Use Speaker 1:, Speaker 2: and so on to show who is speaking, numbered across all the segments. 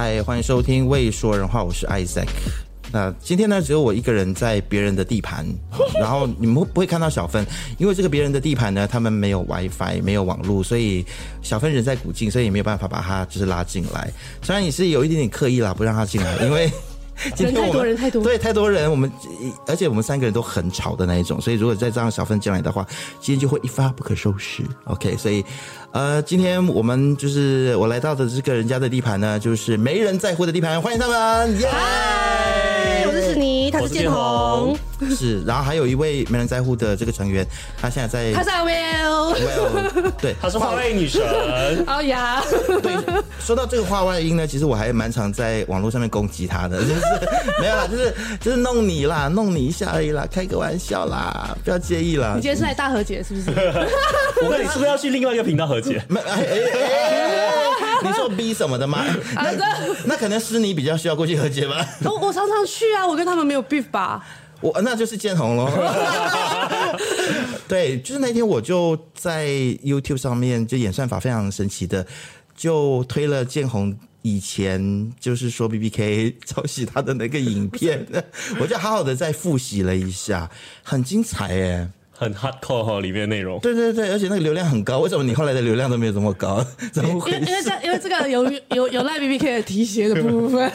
Speaker 1: 嗨，欢迎收听《未说人话》，我是 Isaac。那今天呢，只有我一个人在别人的地盘，然后你们会不会看到小芬，因为这个别人的地盘呢，他们没有 WiFi，没有网络，所以小芬人在古晋，所以也没有办法把他就是拉进来。虽然也是有一点点刻意啦，不让他进来，因为。
Speaker 2: 人太多，人太多，
Speaker 1: 对，太多人。我们而且我们三个人都很吵的那一种，所以如果再这样小芬进来的话，今天就会一发不可收拾。OK，所以呃，今天我们就是我来到的这个人家的地盘呢，就是没人在乎的地盘，欢迎他们。
Speaker 2: 嗨，我是史尼，他是建宏。
Speaker 1: 是，然后还有一位没人在乎的这个成员，他现在在。
Speaker 2: 他是 Will，Will，
Speaker 1: 对，
Speaker 3: 他是话外音女神。
Speaker 2: 哦呀，
Speaker 1: 对，说到这个话外音呢，其实我还蛮常在网络上面攻击他的，就是没有啦，就是就是弄你啦，弄你一下而已啦，开个玩笑啦，不要介意啦。
Speaker 2: 你今天是来大和解是不是？
Speaker 3: 我跟你是不是要去另外一个频道和解？
Speaker 1: 没，哎哎你说 B 什么的吗？那那可能是你比较需要过去和解吧。
Speaker 2: 我我常常去啊，我跟他们没有 beef 吧。
Speaker 1: 我那就是建宏喽，对，就是那天我就在 YouTube 上面就演算法非常神奇的，就推了建宏以前就是说 BBK 抄袭他的那个影片，我就好好的再复习了一下，很精彩耶。
Speaker 3: 很 hardcore 哈，里面的内容。
Speaker 1: 对对对，而且那个流量很高。为什么你后来的流量都没有这么高？怎么回事？
Speaker 2: 因为因为这因为这个有有有赖 BBK 的提携的部分。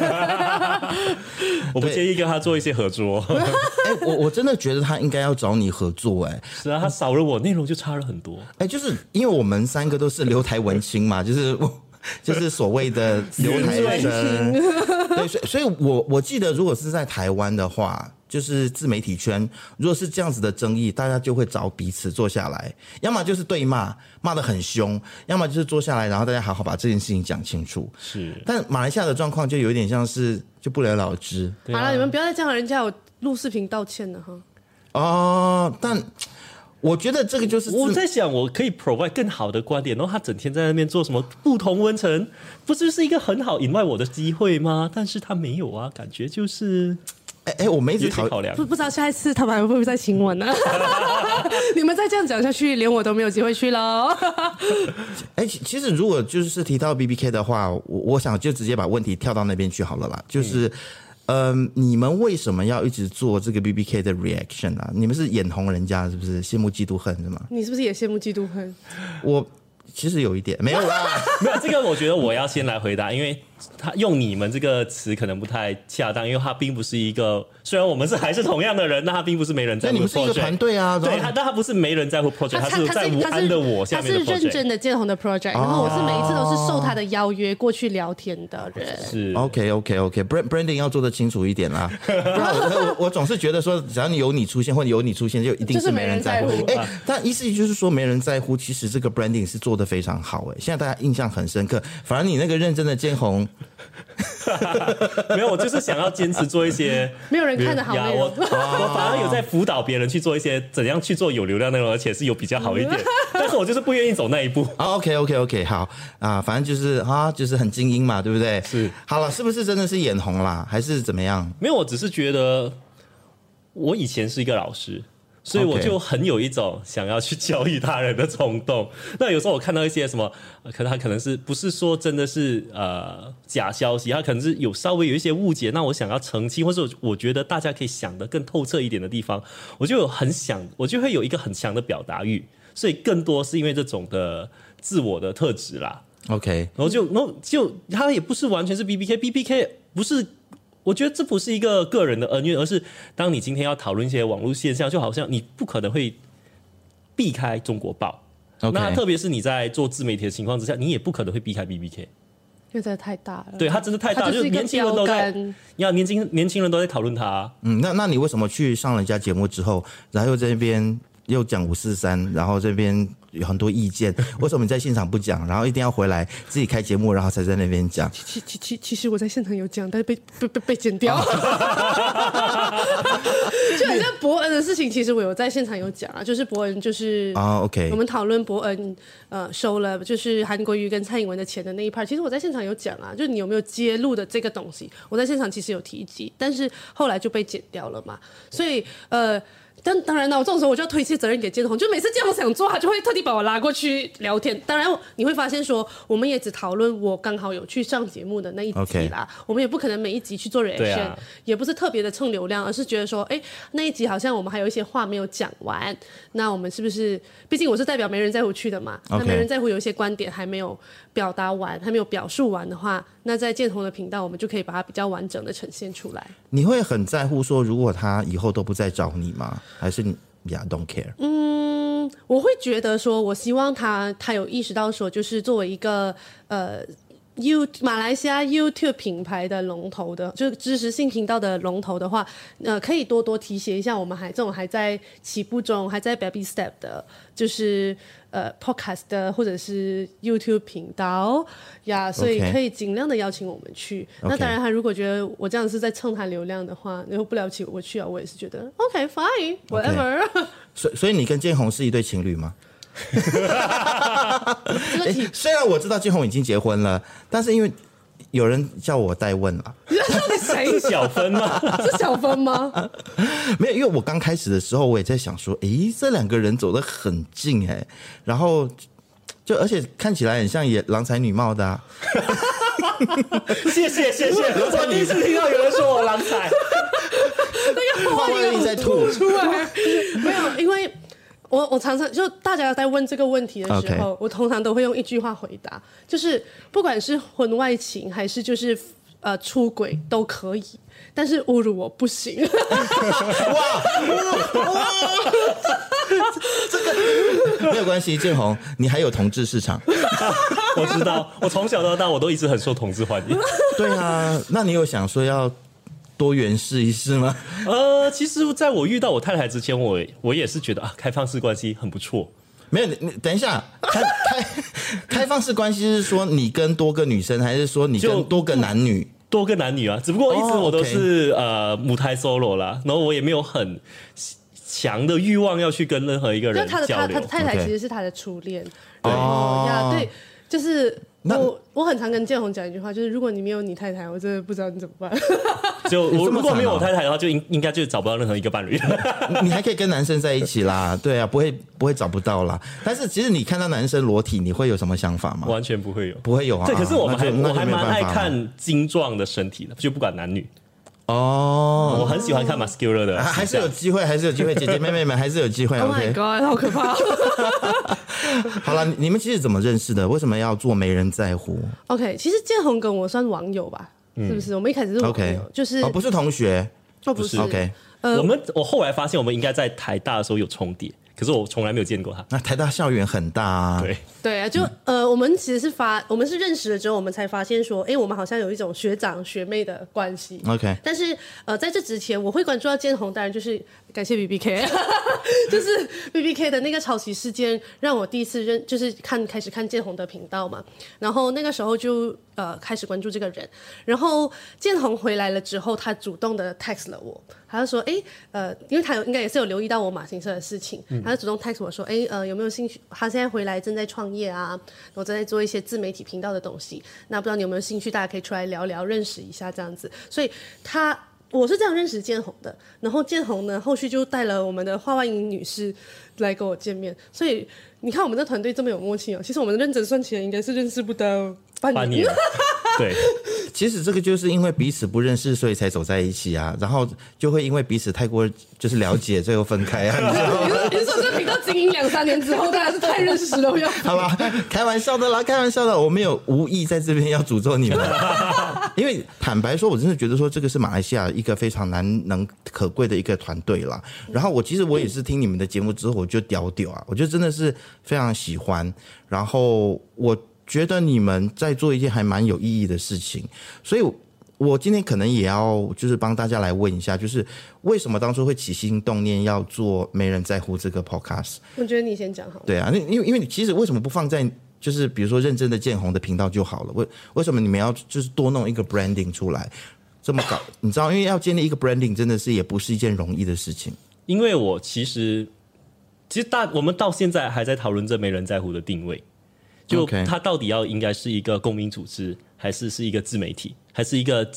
Speaker 3: 我不介意跟他做一些合作。
Speaker 1: 哎，我我真的觉得他应该要找你合作。哎，
Speaker 3: 是啊，他少了我内容就差了很多。
Speaker 1: 哎，就是因为我们三个都是留台文青嘛，就是就是所谓的留台生。对，所以所以我我记得，如果是在台湾的话。就是自媒体圈，如果是这样子的争议，大家就会找彼此坐下来，要么就是对骂，骂得很凶，要么就是坐下来，然后大家好好把这件事情讲清楚。
Speaker 3: 是，
Speaker 1: 但马来西亚的状况就有一点像是就不了了之。
Speaker 2: 好了，你们不要再这样，人家有录视频道歉了哈。
Speaker 1: 哦，但我觉得这个就是
Speaker 3: 我在想，我可以 provide 更好的观点，然后他整天在那边做什么不同温层，不就是一个很好引外我的机会吗？但是他没有啊，感觉就是。
Speaker 1: 哎哎，我们一直考量，
Speaker 2: 不不知道下一次他们还会不会再请我呢？你们再这样讲下去，连我都没有机会去喽。
Speaker 1: 哎，其实如果就是提到 BBK 的话，我我想就直接把问题跳到那边去好了啦。就是，嗯、呃，你们为什么要一直做这个 BBK 的 reaction 啊？你们是眼红人家是不是？羡慕嫉妒恨是吗？
Speaker 2: 你是不是也羡慕嫉妒恨？
Speaker 1: 我其实有一点没有啦，
Speaker 3: 没有这个，我觉得我要先来回答，因为。他用“你们”这个词可能不太恰当，因为他并不是一个。虽然我们是还是同样的人，但他并不是没人在乎。那你们
Speaker 1: 是一个团队啊，
Speaker 3: 对，他但他不是没人在乎 project，他，是在无安的我下面的 project。
Speaker 2: 他是认真的建宏的 project，然后我是每一次都是受他的邀约过去聊天的人。
Speaker 3: 是
Speaker 1: OK OK OK，brand branding 要做的清楚一点啦。不然我我总是觉得说，只要你有你出现，或者有你出现，就一定是没人在乎。哎、欸，但意思就是说没人在乎，其实这个 branding 是做的非常好。哎，现在大家印象很深刻，反而你那个认真的建宏。
Speaker 3: 没有，我就是想要坚持做一些
Speaker 2: 没有人看的好内容。
Speaker 3: 我 我反而有在辅导别人去做一些怎样去做有流量内容，而且是有比较好一点。但是我就是不愿意走那一步。
Speaker 1: OK OK OK，好啊，反正就是啊，就是很精英嘛，对不对？
Speaker 3: 是。
Speaker 1: 好了，是不是真的是眼红啦，还是怎么样？
Speaker 3: 没有，我只是觉得我以前是一个老师。所以我就很有一种想要去教育他人的冲动。那有时候我看到一些什么，可能他可能是不是说真的是呃假消息，他可能是有稍微有一些误解。那我想要澄清，或者我觉得大家可以想得更透彻一点的地方，我就有很想，我就会有一个很强的表达欲。所以更多是因为这种的自我的特质啦。
Speaker 1: OK，
Speaker 3: 然后就然后就他也不是完全是 BBK，BBK 不是。我觉得这不是一个个人的恩怨，而是当你今天要讨论一些网络现象，就好像你不可能会避开中国报。那特别是你在做自媒体的情况之下，你也不可能会避开 BBK，因
Speaker 2: 为真的太大了。
Speaker 3: 对，它真的太大，就是年轻人都在，你要年轻年轻人都在讨论他。
Speaker 1: 嗯，那那你为什么去上人家节目之后，然后又在那边又讲五四三，然后这边？有很多意见，为什么你在现场不讲，然后一定要回来自己开节目，然后才在那边讲？
Speaker 2: 其其其其实我在现场有讲，但是被被被被剪掉。就好像伯恩的事情，其实我有在现场有讲啊，就是伯恩就是
Speaker 1: 啊，OK，
Speaker 2: 我们讨论伯恩呃收了就是韩国瑜跟蔡英文的钱的那一 part，其实我在现场有讲啊，就是你有没有揭露的这个东西，我在现场其实有提及，但是后来就被剪掉了嘛，所以呃。但当然了，我这种时候我就要推卸责任给建宏，就每次建宏想做，他就会特地把我拉过去聊天。当然，你会发现说，我们也只讨论我刚好有去上节目的那一集啦。我们也不可能每一集去做 reaction，、啊、也不是特别的蹭流量，而是觉得说，哎，那一集好像我们还有一些话没有讲完。那我们是不是？毕竟我是代表没人在乎去的嘛。那没人在乎有一些观点还没有表达完，还没有表述完的话，那在建宏的频道，我们就可以把它比较完整的呈现出来。
Speaker 1: 你会很在乎说，如果他以后都不再找你吗？还是你呀、yeah,，don't care。
Speaker 2: 嗯，我会觉得说，我希望他他有意识到说，就是作为一个呃，You 马来西亚 YouTube 品牌的龙头的，就是知识性频道的龙头的话，呃，可以多多提携一下我们还这种还在起步中、还在 baby step 的，就是。呃，podcast 的或者是 YouTube 频道呀，所以可以尽量的邀请我们去。Okay. 那当然，他如果觉得我这样是在蹭他流量的话，然后不了解我去啊，我也是觉得 OK fine whatever。
Speaker 1: 所以，所以你跟建宏是一对情侣吗？欸，虽然我知道建宏已经结婚了，但是因为。有人叫我代问了，
Speaker 2: 你是谁？
Speaker 3: 小芬吗？
Speaker 2: 是小芬吗？
Speaker 1: 没有，因为我刚开始的时候，我也在想说，诶，这两个人走得很近，哎，然后就而且看起来很像也郎才女貌的，啊。
Speaker 3: 谢谢谢谢，我第一次听到有人说我郎才，
Speaker 2: 那个话题在吐出来，没有，因为。我我常常就大家在问这个问题的时候.我通常都会用一句话回答，就是不管是婚外情还是就是呃出轨都可以，但是侮辱我不行。哇，
Speaker 1: 这个没有关系，建宏，你还有同志市场。
Speaker 3: 我知道，我从小到大我都一直很受同志欢迎。
Speaker 1: 对啊，那你有想说要？多元试一试吗？
Speaker 3: 呃，其实在我遇到我太太之前，我我也是觉得啊，开放式关系很不错。
Speaker 1: 没有，你等一下，开开 开放式关系是说你跟多个女生，还是说你跟多个男女？
Speaker 3: 多个男女啊，只不过一直我都是、oh. 呃母胎 solo 啦，然后我也没有很强的欲望要去跟任何一个人交流。他
Speaker 2: 的他他太太其实是他的初恋，对呀，对，就是。我我很常跟建宏讲一句话，就是如果你没有你太太，我真的不知道你怎么办。
Speaker 3: 就我如果没有我太太的话，就应应该就找不到任何一个伴侣。
Speaker 1: 你还可以跟男生在一起啦，对啊，不会不会找不到啦。但是其实你看到男生裸体，你会有什么想法吗？
Speaker 3: 完全不会有，
Speaker 1: 不会有啊。
Speaker 3: 对，可是我们还我还蛮爱看精壮的身体的，就不管男女。
Speaker 1: 哦，
Speaker 3: 我很喜欢看 muscular 的，
Speaker 1: 还是有机会，还是有机会，姐姐妹妹们 还是有机会。
Speaker 2: Oh my god，好可怕！
Speaker 1: 好了，你们其实怎么认识的？为什么要做没人在乎
Speaker 2: ？OK，其实建宏跟我算网友吧，嗯、是不是？我们一开始是网友.就是
Speaker 1: 哦，不是同学，
Speaker 2: 哦，不是。
Speaker 1: OK，
Speaker 3: 呃，我们我后来发现，我们应该在台大的时候有重叠。可是我从来没有见过他。
Speaker 1: 那台大校园很大啊。
Speaker 3: 对
Speaker 2: 对啊，就、嗯、呃，我们其实是发，我们是认识了之后，我们才发现说，哎，我们好像有一种学长学妹的关系。
Speaker 1: OK。
Speaker 2: 但是呃，在这之前，我会关注到建宏，当然就是感谢 BBK，就是 BBK 的那个抄袭事件，让我第一次认，就是看开始看建宏的频道嘛。然后那个时候就呃开始关注这个人。然后建宏回来了之后，他主动的 text 了我。他就说：“哎，呃，因为他有应该也是有留意到我马新社的事情，嗯、他就主动 text 我说：‘哎，呃，有没有兴趣？他现在回来正在创业啊，我正在做一些自媒体频道的东西。那不知道你有没有兴趣？大家可以出来聊聊，认识一下这样子。’所以他我是这样认识建宏的。然后建宏呢，后续就带了我们的华万英女士来跟我见面。所以你看，我们的团队这么有默契哦。其实我们认真算起来，应该是认识不到半年。半年
Speaker 3: 对。”
Speaker 1: 其实这个就是因为彼此不认识，所以才走在一起啊。然后就会因为彼此太过就是了解，最后分开啊。你
Speaker 2: 说，你说这频道经营两三年之后，大家是太认识了，要
Speaker 1: 好吧？开玩笑的啦，开玩笑的，我没有无意在这边要诅咒你们。因为坦白说，我真的觉得说这个是马来西亚一个非常难能可贵的一个团队啦。然后我其实我也是听你们的节目之后，我就屌屌啊，我觉得真的是非常喜欢。然后我。觉得你们在做一件还蛮有意义的事情，所以，我今天可能也要就是帮大家来问一下，就是为什么当初会起心动念要做没人在乎这个 podcast？
Speaker 2: 我觉得你先讲好了。
Speaker 1: 对啊，那因为因为你其实为什么不放在就是比如说认真的建红的频道就好了？为为什么你们要就是多弄一个 branding 出来这么搞？你知道，因为要建立一个 branding 真的是也不是一件容易的事情。
Speaker 3: 因为我其实其实大我们到现在还在讨论这没人在乎的定位。就它到底要应该是一个公民组织，还是是一个自媒体，还是一个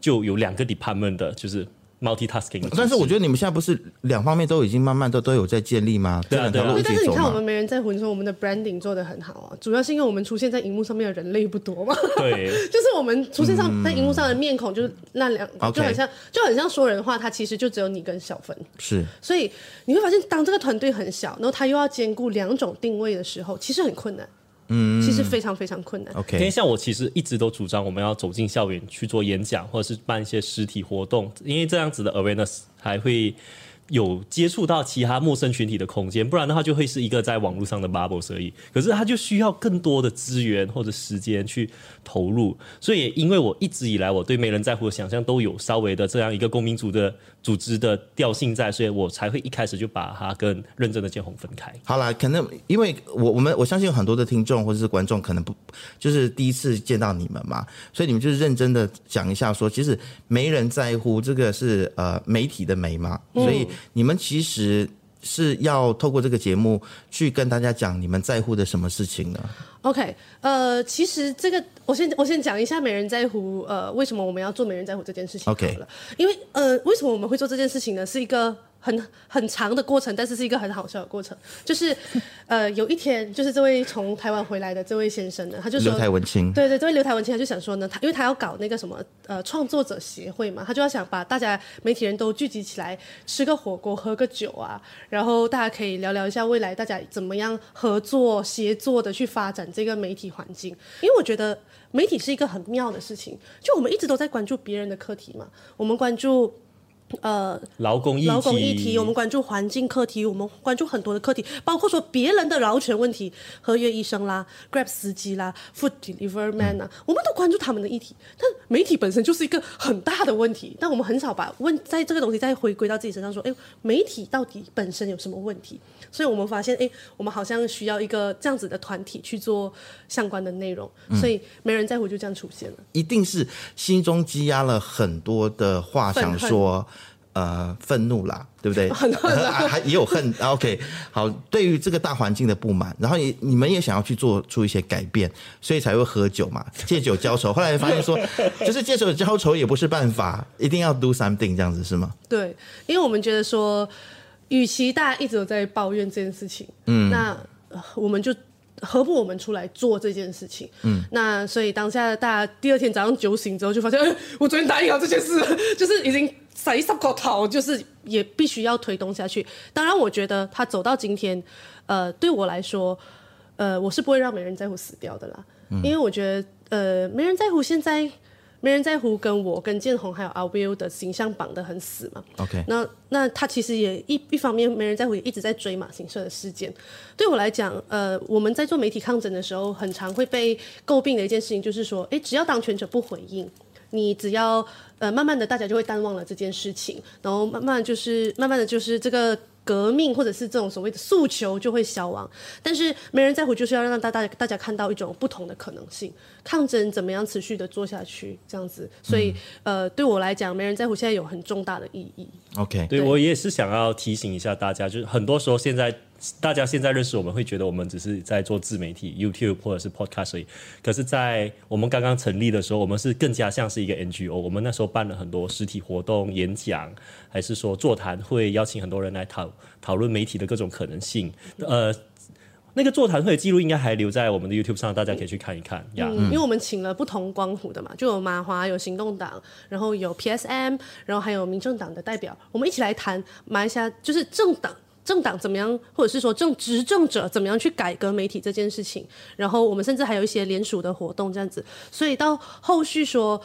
Speaker 3: 就有两个 department 的，就是 multitasking。
Speaker 1: 但是我觉得你们现在不是两方面都已经慢慢都都有在建立吗？
Speaker 3: 对啊，对啊。
Speaker 2: 但是你看我们没人在乎，你说我们的 branding 做的很好啊，主要是因为我们出现在荧幕上面的人类不多嘛。
Speaker 3: 对，
Speaker 2: 就是我们出现上在荧幕上的面孔就是那两，嗯、就很像就很像说人话，他其实就只有你跟小芬。
Speaker 1: 是，
Speaker 2: 所以你会发现，当这个团队很小，然后他又要兼顾两种定位的时候，其实很困难。嗯，其实非常非常困难。
Speaker 1: OK，
Speaker 3: 因为像我其实一直都主张我们要走进校园去做演讲，或者是办一些实体活动，因为这样子的 awareness 还会。有接触到其他陌生群体的空间，不然的话就会是一个在网络上的 bubble 而已。可是他就需要更多的资源或者时间去投入。所以，因为我一直以来我对没人在乎的想象都有稍微的这样一个公民组的组织的调性在，所以我才会一开始就把它跟认真的建红分开。
Speaker 1: 好啦，可能因为我我们我相信有很多的听众或者是观众可能不就是第一次见到你们嘛，所以你们就是认真的讲一下说，其实没人在乎这个是呃媒体的媒嘛，所以。你们其实是要透过这个节目去跟大家讲你们在乎的什么事情呢
Speaker 2: ？OK，呃，其实这个我先我先讲一下没人在乎，呃，为什么我们要做没人在乎这件事情？OK，因为呃，为什么我们会做这件事情呢？是一个。很很长的过程，但是是一个很好笑的过程。就是，呃，有一天，就是这位从台湾回来的这位先生呢，他就说，
Speaker 1: 刘台文清，
Speaker 2: 对对，这位刘台文清，他就想说呢，他因为他要搞那个什么呃创作者协会嘛，他就要想把大家媒体人都聚集起来，吃个火锅，喝个酒啊，然后大家可以聊聊一下未来大家怎么样合作协作的去发展这个媒体环境。因为我觉得媒体是一个很妙的事情，就我们一直都在关注别人的课题嘛，我们关注。呃，
Speaker 3: 劳工议题，
Speaker 2: 劳工议题，我们关注环境课题，我们关注很多的课题，包括说别人的劳权问题，合约医生啦，Grab 司机啦，Food Delivery Man 啊，我们都关注他们的议题。但媒体本身就是一个很大的问题，但我们很少把问在这个东西再回归到自己身上，说，哎，媒体到底本身有什么问题？所以我们发现，哎，我们好像需要一个这样子的团体去做相关的内容，所以没人在乎就这样出现了。
Speaker 1: 一定是心中积压了很多的话想说。呃，愤怒啦，对不对？还也有恨。OK，好，对于这个大环境的不满，然后也你们也想要去做出一些改变，所以才会喝酒嘛，借酒浇愁。后来发现说，就是借酒浇愁也不是办法，一定要 do something 这样子是吗？
Speaker 2: 对，因为我们觉得说，与其大家一直都在抱怨这件事情，嗯，那我们就何不我们出来做这件事情？嗯，那所以当下大家第二天早上酒醒之后，就发现，哎，我昨天答应好这件事，就是已经。塞一个头，就是也必须要推动下去。当然，我觉得他走到今天，呃，对我来说，呃，我是不会让没人在乎死掉的啦。嗯、因为我觉得，呃，没人在乎现在，没人在乎跟我跟建宏还有阿 Will 的形象绑得很死嘛。
Speaker 1: OK，
Speaker 2: 那那他其实也一一方面没人在乎，也一直在追马行社的事件。对我来讲，呃，我们在做媒体抗争的时候，很常会被诟病的一件事情就是说，哎，只要当权者不回应。你只要呃，慢慢的大家就会淡忘了这件事情，然后慢慢就是慢慢的就是这个革命或者是这种所谓的诉求就会消亡。但是没人在乎，就是要让大大大家看到一种不同的可能性，抗争怎么样持续的做下去，这样子。所以、嗯、呃，对我来讲，没人在乎现在有很重大的意义。
Speaker 1: OK，
Speaker 3: 对，对我也是想要提醒一下大家，就是很多时候现在。大家现在认识我们会觉得我们只是在做自媒体，YouTube 或者是 Podcast 而已。可是，在我们刚刚成立的时候，我们是更加像是一个 NGO。我们那时候办了很多实体活动、演讲，还是说座谈会，邀请很多人来讨讨论媒体的各种可能性。呃，那个座谈会的记录应该还留在我们的 YouTube 上，大家可以去看一看。呀、嗯，
Speaker 2: 因为我们请了不同光谱的嘛，就有马华、有行动党，然后有 PSM，然后还有民政党的代表，我们一起来谈马来西亚就是政党。政党怎么样，或者是说政执政者怎么样去改革媒体这件事情，然后我们甚至还有一些联署的活动这样子，所以到后续说。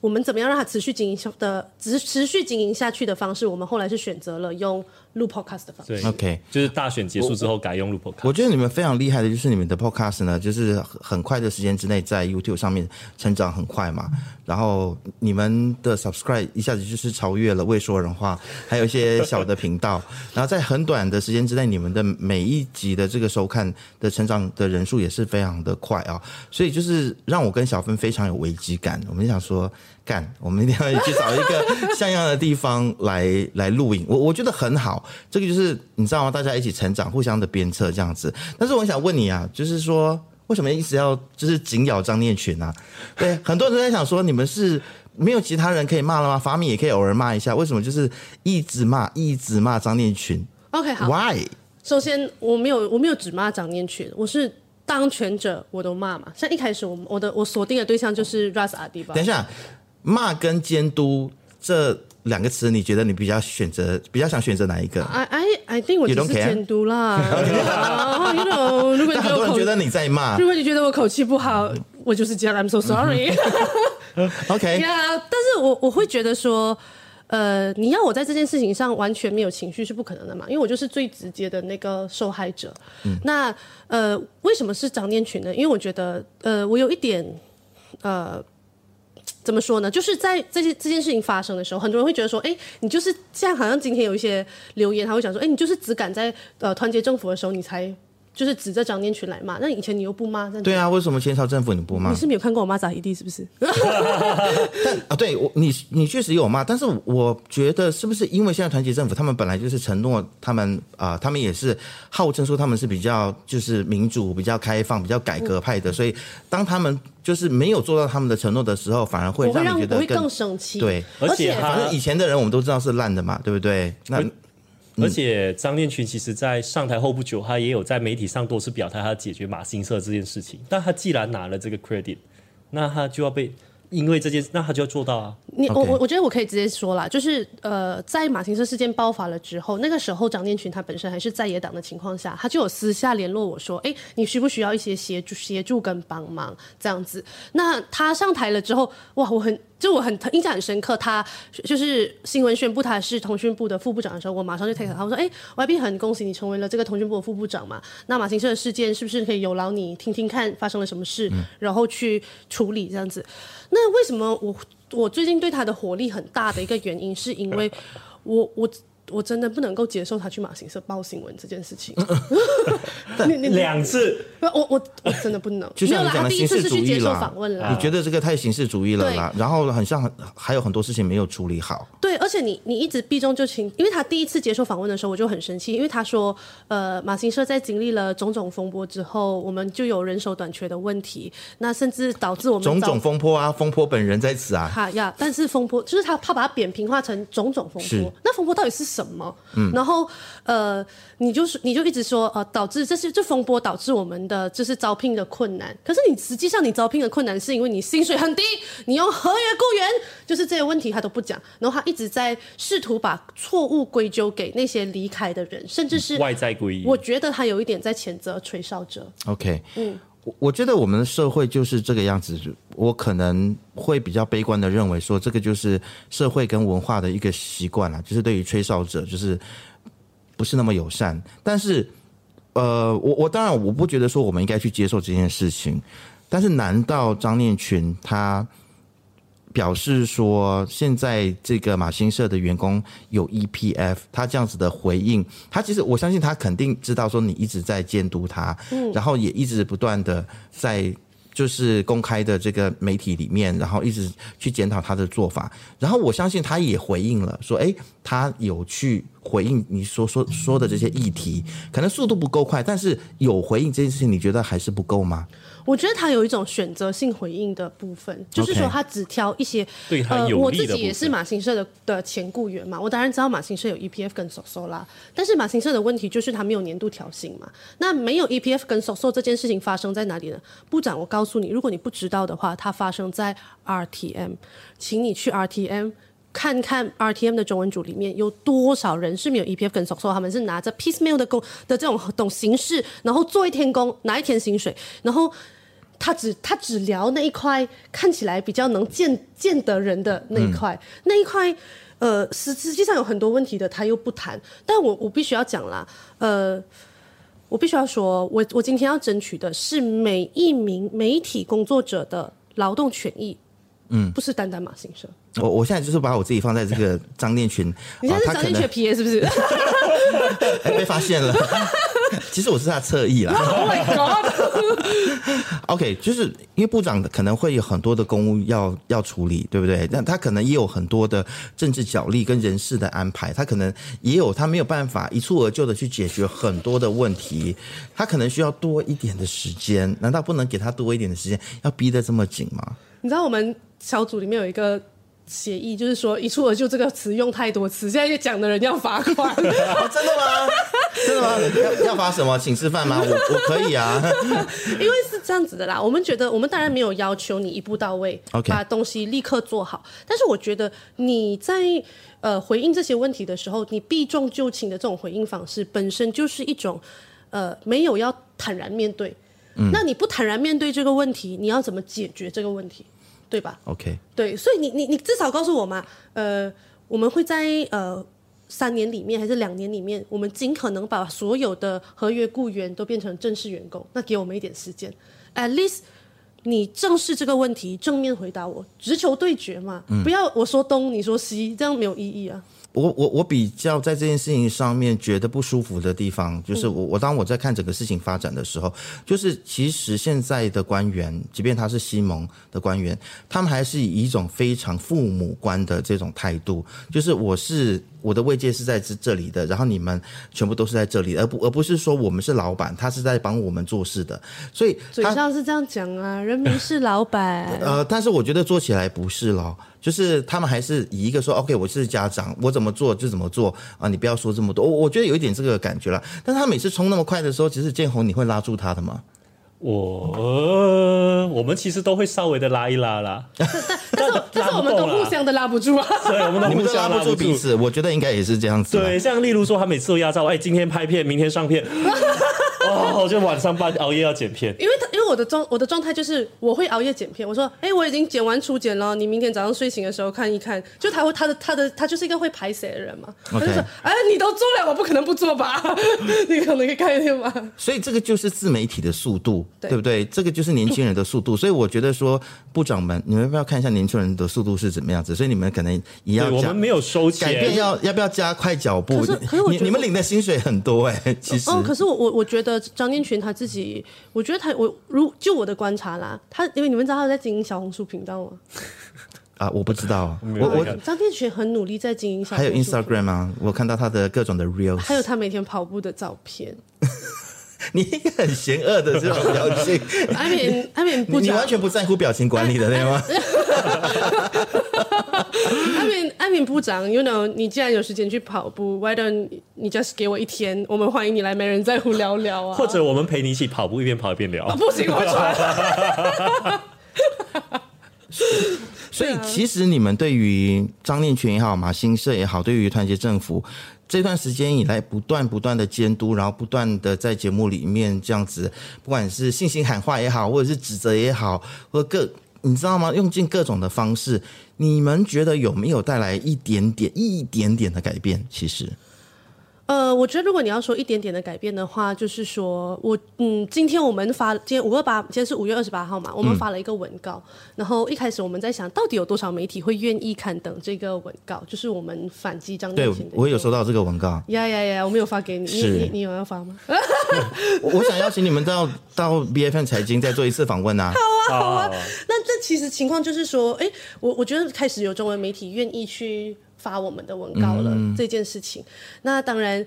Speaker 2: 我们怎么样让它持续经营的持持续经营下去的方式？我们后来是选择了用录 podcast 的方式。
Speaker 1: OK，
Speaker 3: 就是大选结束之后改用录 podcast。
Speaker 1: 我觉得你们非常厉害的就是你们的 podcast 呢，就是很快的时间之内在 YouTube 上面成长很快嘛。然后你们的 subscribe 一下子就是超越了未说人话，还有一些小的频道。然后在很短的时间之内，你们的每一集的这个收看的成长的人数也是非常的快啊。所以就是让我跟小芬非常有危机感。我们想说。干，我们一定要去找一个像样的地方来来录影。我我觉得很好，这个就是你知道吗？大家一起成长，互相的鞭策这样子。但是我想问你啊，就是说为什么一直要就是紧咬张念群啊？对，很多人都在想说你们是没有其他人可以骂了吗？法米也可以偶尔骂一下，为什么就是一直骂一直骂张念群
Speaker 2: ？OK，好
Speaker 1: ，Why？
Speaker 2: 首先我没有我没有只骂张念群，我是当权者我都骂嘛。像一开始我我的我锁定的对象就是 Ras Adiba。
Speaker 1: 等一下，骂跟监督这两个词，你觉得你比较选择比较想选择哪一个
Speaker 2: ？I I I think 我只是监督啦。You know，如果你
Speaker 1: 很多人觉得你在骂，
Speaker 2: 如果你觉得我口气不好，我就是这样。I'm so sorry。
Speaker 1: OK，
Speaker 2: 呀、yeah，但是我我会觉得说，呃，你要我在这件事情上完全没有情绪是不可能的嘛，因为我就是最直接的那个受害者。嗯、那呃，为什么是张念群呢？因为我觉得，呃，我有一点，呃，怎么说呢？就是在这些这件事情发生的时候，很多人会觉得说，哎，你就是像，好像今天有一些留言，他会想说，哎，你就是只敢在呃团结政府的时候，你才。就是指着张念群来骂，那以前你又不骂，
Speaker 1: 对啊，为什么前朝政府你不骂？
Speaker 2: 你是没有看过我骂咋一地是不是？
Speaker 1: 但啊，对我你你确实有骂，但是我觉得是不是因为现在团结政府他们本来就是承诺他们啊、呃，他们也是号称说他们是比较就是民主、比较开放、比较改革派的，嗯、所以当他们就是没有做到他们的承诺的时候，反而会让你觉得更，
Speaker 2: 更生气。
Speaker 1: 对，
Speaker 3: 而且
Speaker 1: 反正以前的人我们都知道是烂的嘛，对不对？那。
Speaker 3: 而且张念群其实，在上台后不久，他也有在媒体上多次表态，他解决马新社这件事情。但他既然拿了这个 credit，那他就要被。因为这件事，那他就要做到啊！
Speaker 2: 你我我我觉得我可以直接说啦，就是呃，在马新社事件爆发了之后，那个时候张念群他本身还是在野党的情况下，他就有私下联络我说：“哎，你需不需要一些协助、协助跟帮忙？”这样子。那他上台了之后，哇，我很就我很印象很深刻。他就是新闻宣布他是通讯部的副部长的时候，我马上就 take 他，我说：“哎，YB 很恭喜你成为了这个通讯部的副部长嘛。那马新社的事件是不是可以有劳你听听看发生了什么事，嗯、然后去处理这样子？”那为什么我我最近对他的火力很大的一个原因，是因为我我。我真的不能够接受他去马行社报新闻这件事情。
Speaker 3: 两次，
Speaker 2: 我我我真的不能。
Speaker 1: 就像你讲的形式主义
Speaker 2: 啦，
Speaker 1: 你觉得这个太形式主义了啦？然后很像还有很多事情没有处理好。
Speaker 2: 对，而且你你一直避重就轻，因为他第一次接受访问的时候，我就很生气，因为他说，呃，马行社在经历了种种风波之后，我们就有人手短缺的问题，那甚至导致我们
Speaker 1: 种种风波啊，风波本人在此啊。
Speaker 2: 哈呀，但是风波就是他怕把它扁平化成种种风波，那风波到底是什么？什么？嗯，然后呃，你就是你就一直说呃，导致这是这风波导致我们的就是招聘的困难。可是你实际上你招聘的困难是因为你薪水很低，你用合约雇员，就是这些问题他都不讲。然后他一直在试图把错误归咎给那些离开的人，甚至是
Speaker 3: 外在归因。
Speaker 2: 我觉得他有一点在谴责吹哨者。
Speaker 1: OK，嗯。我我觉得我们的社会就是这个样子，我可能会比较悲观的认为说，这个就是社会跟文化的一个习惯了，就是对于吹哨者就是不是那么友善。但是，呃，我我当然我不觉得说我们应该去接受这件事情，但是难道张念群他？表示说，现在这个马新社的员工有 EPF，他这样子的回应，他其实我相信他肯定知道说你一直在监督他，嗯，然后也一直不断的在就是公开的这个媒体里面，然后一直去检讨他的做法，然后我相信他也回应了说，诶，他有去回应你所说说说的这些议题，可能速度不够快，但是有回应这件事情，你觉得还是不够吗？
Speaker 2: 我觉得他有一种选择性回应的部分，就是说他只挑一些
Speaker 3: Okay. 对他有利的部分。
Speaker 2: 呃，我自己也是马新社的的前雇员嘛，我当然知道马新社有 EPF 跟 SOSO 啦。但是马新社的问题就是他没有年度调薪嘛。那没有 EPF 跟 SOSO 这件事情发生在哪里呢？部长，我告诉你，如果你不知道的话，它发生在 RTM，请你去 RTM 看看 RTM 的中文组里面有多少人是没有 EPF 跟 SOSO，他们是拿着 piecemeal 的工的这种懂形式，然后做一天工拿一天薪水，然后。他只他只聊那一块看起来比较能见见得人的那一块，嗯、那一块，呃，实实际上有很多问题的，他又不谈。但我我必须要讲啦，呃，我必须要说，我我今天要争取的是每一名媒体工作者的劳动权益，嗯，不是单单马新社。
Speaker 1: 我我现在就是把我自己放在这个张念群，
Speaker 2: 你现在是张念群 PA 是不是？
Speaker 1: 哎，被发现了。其实我是他侧翼啦。Oh my! OK，就是因为部长可能会有很多的公务要要处理，对不对？但他可能也有很多的政治角力跟人事的安排，他可能也有他没有办法一蹴而就的去解决很多的问题，他可能需要多一点的时间。难道不能给他多一点的时间？要逼得这么紧吗？
Speaker 2: 你知道我们小组里面有一个协议，就是说“一蹴而就”这个词用太多次，现在讲的人要罚款。
Speaker 1: 哦，真的吗？真的吗？要要罚什么？请吃饭吗？我我可以啊。
Speaker 2: 因为是这样子的啦，我们觉得我们当然没有要求你一步到位
Speaker 1: ，Okay.
Speaker 2: 把东西立刻做好。但是我觉得你在呃回应这些问题的时候，你避重就轻的这种回应方式，本身就是一种呃没有要坦然面对。嗯。那你不坦然面对这个问题，你要怎么解决这个问题？对吧
Speaker 1: ？OK。
Speaker 2: 对，所以你你你至少告诉我嘛，呃，我们会在呃。三年里面还是两年里面，我们尽可能把所有的合约雇员都变成正式员工。那给我们一点时间，at least 你正视这个问题，正面回答我，直球对决嘛，嗯、不要我说东你说西，这样没有意义啊。
Speaker 1: 我我我比较在这件事情上面觉得不舒服的地方，就是我我当我在看整个事情发展的时候，就是其实现在的官员，即便他是西蒙的官员，他们还是以一种非常父母官的这种态度，就是我是。我的位阶是在这这里的，然后你们全部都是在这里，而不而不是说我们是老板，他是在帮我们做事的，所以
Speaker 2: 嘴上是这样讲啊，人民是老板。
Speaker 1: 呃，但是我觉得做起来不是咯，就是他们还是以一个说，OK，我是家长，我怎么做就怎么做啊，你不要说这么多，我我觉得有一点这个感觉了。但他每次冲那么快的时候，其实建宏你会拉住他的吗？
Speaker 3: 我、呃、我们其实都会稍微的拉一拉啦，
Speaker 2: 但 但是但是我们都互相的拉不住啊，
Speaker 3: 对，我们都互相
Speaker 1: 拉不住彼此，我觉得应该也是这样子。
Speaker 3: 对，像例如说他每次都压榨，哎，今天拍片，明天上片。哦，就晚上半熬夜要剪片，
Speaker 2: 因为他因为我的状我的状态就是我会熬夜剪片。我说，哎、欸，我已经剪完初剪了，你明天早上睡醒的时候看一看。就他会他的他的他就是一个会拍谢的人嘛.他就说，哎，你都做了，我不可能不做吧？你可能可以看一下吧。
Speaker 1: 所以这个就是自媒体的速度，对，对不对？这个就是年轻人的速度。所以我觉得说，部长们，你们要不要看一下年轻人的速度是怎么样子？所以你们可能一样
Speaker 3: 我们没有收钱，
Speaker 1: 改变要要不要加快脚步？可是可是我你你们领的薪水很多哎、欸，其实。
Speaker 2: 哦，可是我我我觉得张念群他。自己，我觉得他，我如就我的观察啦，他因为你们知道他在经营小红书频道吗？
Speaker 1: 啊，我不知道，
Speaker 3: 我
Speaker 1: 我
Speaker 2: 张天群很努力在经营小红书，
Speaker 1: 还有 Instagram 啊，我看到他的各种的 reels，
Speaker 2: 还有他每天跑步的照片。
Speaker 1: 你很邪恶的这种表情，
Speaker 2: 阿敏阿敏不，
Speaker 1: 你完全不在乎表情管理的对吗？
Speaker 2: 阿敏阿敏部长，you know，你既然有时间去跑步，why don't 你 just 给我一天？我们欢迎你来，没人在乎聊聊啊。
Speaker 3: 或者我们陪你一起跑步，一边跑一边聊。
Speaker 2: 啊、不行，我 传。
Speaker 1: 所以其实你们对于张念群也好，马新社也好，对于团结政府这段时间以来不断不断的监督，然后不断的在节目里面这样子，不管是信心喊话也好，或者是指责也好，或各。你知道吗？用尽各种的方式，你们觉得有没有带来一点点、一点点的改变？其实。
Speaker 2: 呃，我觉得如果你要说一点点的改变的话，就是说我嗯，今天我们发，今天五二八，今天是五月二十八号嘛，我们发了一个文告，嗯、然后一开始我们在想到底有多少媒体会愿意刊登这个文告，就是我们反击张念群的。
Speaker 1: 对，我有收到这个文告。
Speaker 2: 呀呀呀！我没有发给你，你你你有要发吗？
Speaker 1: 我想邀请你们到到 B F N 财经再做一次访问啊。
Speaker 2: 好啊，好啊。那这其实情况就是说，哎，我我觉得开始有中文媒体愿意去。发我们的文稿了、嗯、这件事情，那当然，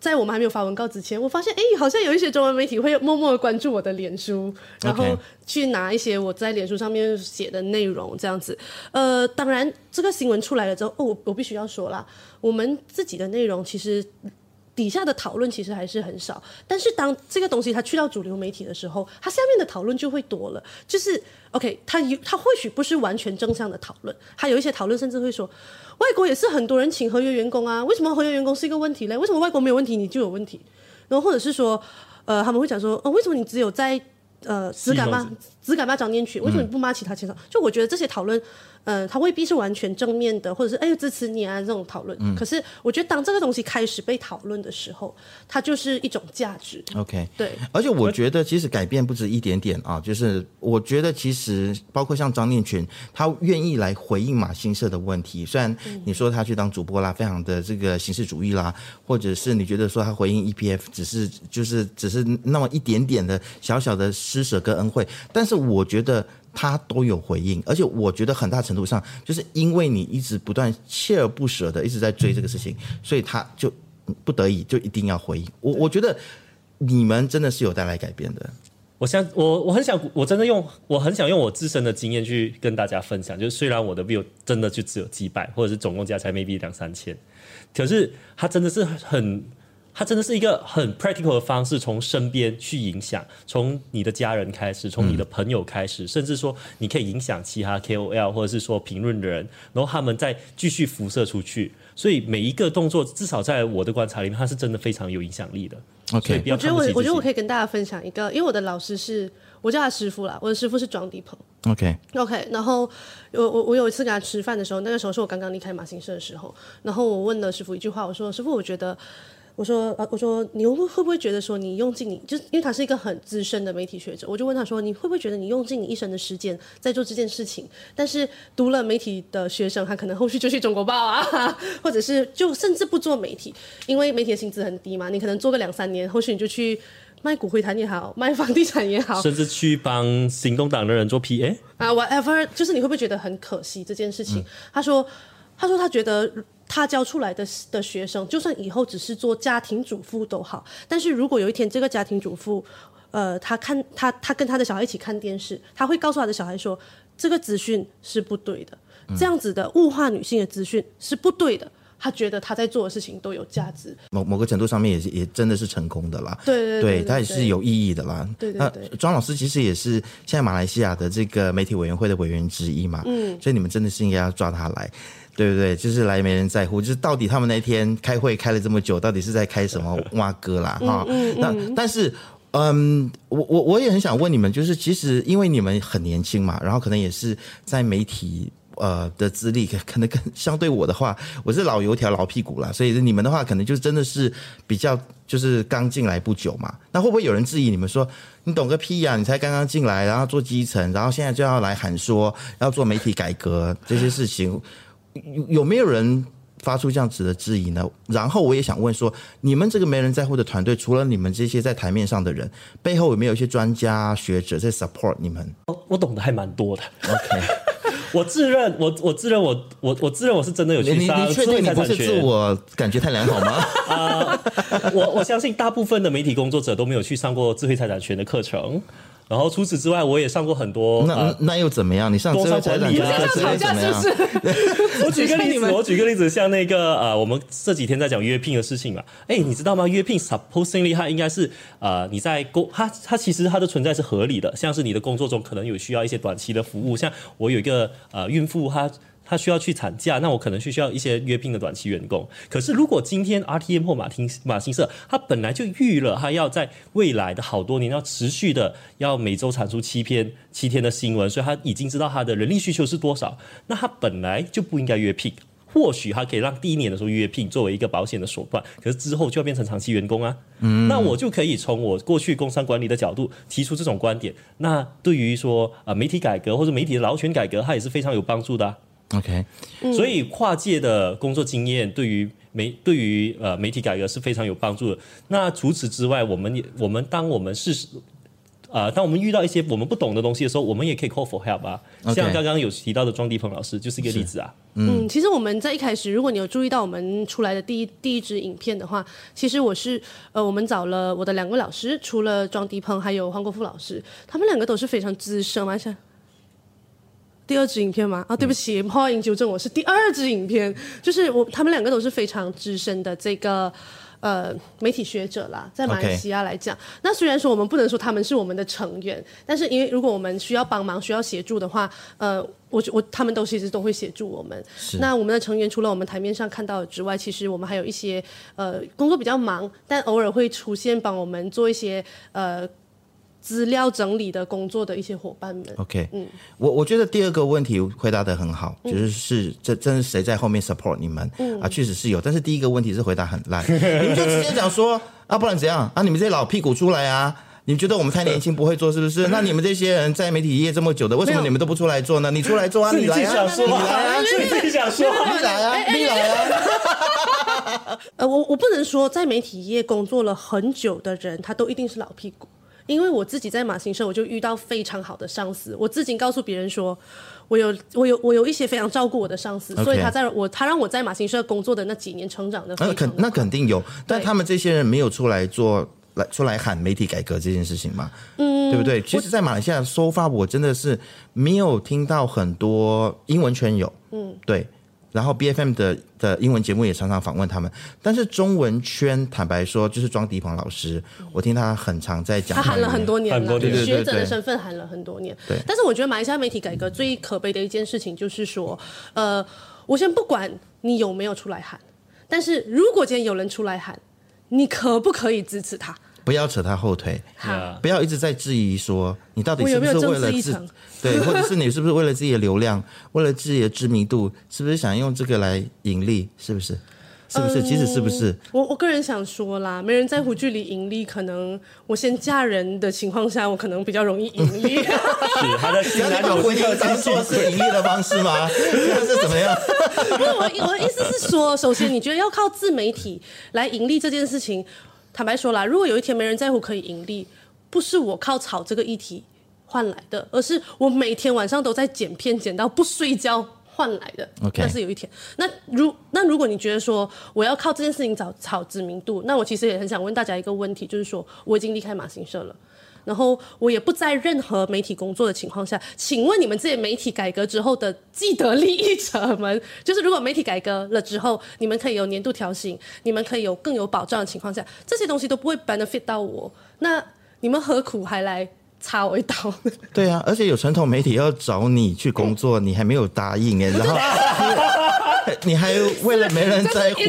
Speaker 2: 在我们还没有发文告之前，我发现哎，好像有一些中文媒体会默默的关注我的脸书，然后去拿一些我在脸书上面写的内容，这样子。呃，当然，这个新闻出来了之后，哦，我我必须要说啦，我们自己的内容其实。底下的讨论其实还是很少，但是当这个东西它去到主流媒体的时候，它下面的讨论就会多了。就是 OK，它有它或许不是完全正向的讨论，还有一些讨论甚至会说，外国也是很多人请合约员工啊，为什么合约员工是一个问题嘞？为什么外国没有问题你就有问题？然后或者是说，呃，他们会讲说，哦，为什么你只有在呃只敢骂只敢骂张念群，为什么你不骂其他前哨？就我觉得这些讨论。嗯，他未必是完全正面的，或者是哎呦支持你啊这种讨论。嗯。可是我觉得当这个东西开始被讨论的时候，它就是一种价值。
Speaker 1: OK。
Speaker 2: 对。
Speaker 1: 而且我觉得其实改变不止一点点啊，就是我觉得其实包括像张念群，他愿意来回应马新社的问题。虽然你说他去当主播啦，非常的这个形式主义啦，或者是你觉得说他回应 EPF 只是就是只是那么一点点的小小的施舍跟恩惠，但是我觉得。他都有回应，而且我觉得很大程度上就是因为你一直不断锲而不舍的一直在追这个事情，所以他就不得已就一定要回应。我我觉得你们真的是有带来改变的。
Speaker 3: 我想，我我很想，我真的用，我很想用我自身的经验去跟大家分享。就是虽然我的 view 真的就只有几百，或者是总共加起来 maybe 两三千，可是它真的是很，它真的是一个很 practical 的方式，从身边去影响，从你的家人开始，从你的朋友开始，嗯、甚至说你可以影响其他 KOL 或者是说评论的人，然后他们再继续辐射出去。所以每一个动作，至少在我的观察里面，它是真的非常有影响力的。
Speaker 1: OK，
Speaker 2: 我觉得我我觉得我可以跟大家分享一个，因为我的老师是我叫他师傅啦，我的师傅是庄迪鹏。OK，OK，、okay. okay, 然后我我我有一次跟他吃饭的时候，那个时候是我刚刚离开马行社的时候，然后我问了师傅一句话，我说师傅，我觉得。我说呃，我说你会会不会觉得说你用尽你，就是因为他是一个很资深的媒体学者，我就问他说，你会不会觉得你用尽你一生的时间在做这件事情？但是读了媒体的学生，他可能后续就去中国报啊，或者是就甚至不做媒体，因为媒体的薪资很低嘛，你可能做个两三年，后续你就去卖骨灰坛也好，卖房地产也好，
Speaker 3: 甚至去帮行动党的人做 PA
Speaker 2: 啊，whatever，就是你会不会觉得很可惜这件事情？嗯、他说，他说他觉得。他教出来的的学生，就算以后只是做家庭主妇都好，但是如果有一天这个家庭主妇，呃，他看他他跟他的小孩一起看电视，他会告诉他的小孩说，这个资讯是不对的，这样子的物化女性的资讯是不对的。他觉得他在做的事情都有价值，
Speaker 1: 某某个程度上面也是也真的是成功的啦。
Speaker 2: 对对对，对，对，
Speaker 1: 他也是有意义的啦。
Speaker 2: 对对对，
Speaker 1: 那庄老师其实也是现在马来西亚的这个媒体委员会的委员之一嘛。嗯，所以你们真的是应该要抓他来。对不对？就是来没人在乎，就是到底他们那天开会开了这么久，到底是在开什么 挖哥啦？哈、嗯嗯嗯，那但是，嗯，我我我也很想问你们，就是其实因为你们很年轻嘛，然后可能也是在媒体呃的资历，可能跟相对我的话，我是老油条老屁股啦，所以你们的话可能就真的是比较就是刚进来不久嘛。那会不会有人质疑你们说，你懂个屁呀、啊？你才刚刚进来，然后做基层，然后现在就要来喊说要做媒体改革这些事情？有有没有人发出这样子的质疑呢？然后我也想问说，你们这个没人在乎的团队，除了你们这些在台面上的人，背后有没有一些专家学者在 support 你们？
Speaker 3: 我懂得还蛮多的。
Speaker 1: OK，
Speaker 3: 我自认我我自认我我我自认我是真的有去上。你确定
Speaker 1: 你不是自我感觉太良好吗？
Speaker 3: 啊、呃，我我相信大部分的媒体工作者都没有去上过智慧财产权的课程。然后除此之外，我也上过很多。
Speaker 1: 那、呃、那又怎么样？你上智慧财产权的课程怎么样？
Speaker 3: 我举个例子，我举个例子，像那个呃，我们这几天在讲约聘的事情嘛。哎，你知道吗？约聘 supposedly 它应该是呃，你在工，它它其实它的存在是合理的。像是你的工作中可能有需要一些短期的服务，像我有一个呃孕妇，她。他需要去产假，那我可能需需要一些约聘的短期员工。可是如果今天 RTM 或马汀马新社，他本来就预了，他要在未来的好多年要持续的要每周产出七篇七天的新闻，所以他已经知道他的人力需求是多少，那他本来就不应该约聘。或许他可以让第一年的时候约聘作为一个保险的手段，可是之后就要变成长期员工啊。嗯，那我就可以从我过去工商管理的角度提出这种观点。那对于说啊媒体改革或者媒体的劳权改革，它也是非常有帮助的。
Speaker 1: OK，
Speaker 3: 所以跨界的工作经验对于媒对于呃媒体改革是非常有帮助的。那除此之外，我们也我们当我们是啊、呃，当我们遇到一些我们不懂的东西的时候，我们也可以 call for help 啊。Okay. 像刚刚有提到的庄迪鹏老师就是一个例子啊。
Speaker 2: 嗯，其实我们在一开始，如果你有注意到我们出来的第一第一支影片的话，其实我是呃，我们找了我的两位老师，除了庄迪鹏还有黄国富老师，他们两个都是非常资深，而且。第二支影片吗？啊，对不起，欢、嗯、迎纠正我，是第二支影片，就是我他们两个都是非常资深的这个呃媒体学者啦，在马来西亚来讲.那虽然说我们不能说他们是我们的成员，但是因为如果我们需要帮忙、需要协助的话，呃，我我他们都其实都会协助我们。那我们的成员除了我们台面上看到的之外，其实我们还有一些呃工作比较忙，但偶尔会出现帮我们做一些呃。资料整理的工作的一些伙伴们
Speaker 1: ，OK，嗯，我我觉得第二个问题回答的很好，嗯、就是是这真是谁在后面 support 你们、嗯、啊？确实是有，但是第一个问题是回答很烂，你们就直接讲说啊，不然怎样啊？你们这些老屁股出来啊？你们觉得我们太年轻不会做是不是？那你们这些人在媒体业这么久的，为什么你们都不出来做呢？你出来做啊，你来啊，你来啊，
Speaker 3: 你自己想说，
Speaker 1: 你来啊，你来啊。
Speaker 2: 呃，我我不能说在媒体业工作了很久的人，他都一定是老屁股。因为我自己在马新社，我就遇到非常好的上司。我自己告诉别人说，我有我有我有一些非常照顾我的上司，Okay. 所以他在我他让我在马新社工作的那几年成长的。那
Speaker 1: 肯那肯定有，但他们这些人没有出来做来出来喊媒体改革这件事情嘛，嗯，对不对？其实，在马来西亚，so far 我真的是没有听到很多英文圈有，嗯，对。然后 B F M 的的英文节目也常常访问他们，但是中文圈坦白说，就是庄迪鹏老师，我听他很常在讲，
Speaker 2: 他喊了很多年了，
Speaker 3: 对
Speaker 2: 学者的身份喊了很多年。对，但是我觉得马来西亚媒体改革最可悲的一件事情就是说，呃，我先不管你有没有出来喊，但是如果今天有人出来喊，你可不可以支持他？
Speaker 1: 不要扯他后腿，不要一直在质疑说你到底是不是为了自 对，或者是你是不是为了自己的流量，为了自己的知名度，是不是想用这个来盈利？是不是？是不是？其实是不是？
Speaker 2: 我我个人想说啦，没人在乎距离盈利，可能我先嫁人的情况下，我可能比较容易盈利。
Speaker 3: 是他的新男友婚姻
Speaker 1: 当做是盈利的方式吗？还是怎么样？
Speaker 2: 我我的意思是说，首先你觉得要靠自媒体来盈利这件事情？坦白说啦，如果有一天没人在乎可以盈利，不是我靠炒这个议题换来的，而是我每天晚上都在剪片，剪到不睡觉换来的。Okay. 但是有一天，那如那如果你觉得说我要靠这件事情找炒知名度，那我其实也很想问大家一个问题，就是说我已经离开马行社了。然后我也不在任何媒体工作的情况下，请问你们这些媒体改革之后的既得利益者们，就是如果媒体改革了之后，你们可以有年度调薪，你们可以有更有保障的情况下，这些东西都不会 benefit 到我，那你们何苦还来插我一刀？
Speaker 1: 对啊，而且有传统媒体要找你去工作，你还没有答应哎，然后。你还为了没人在乎，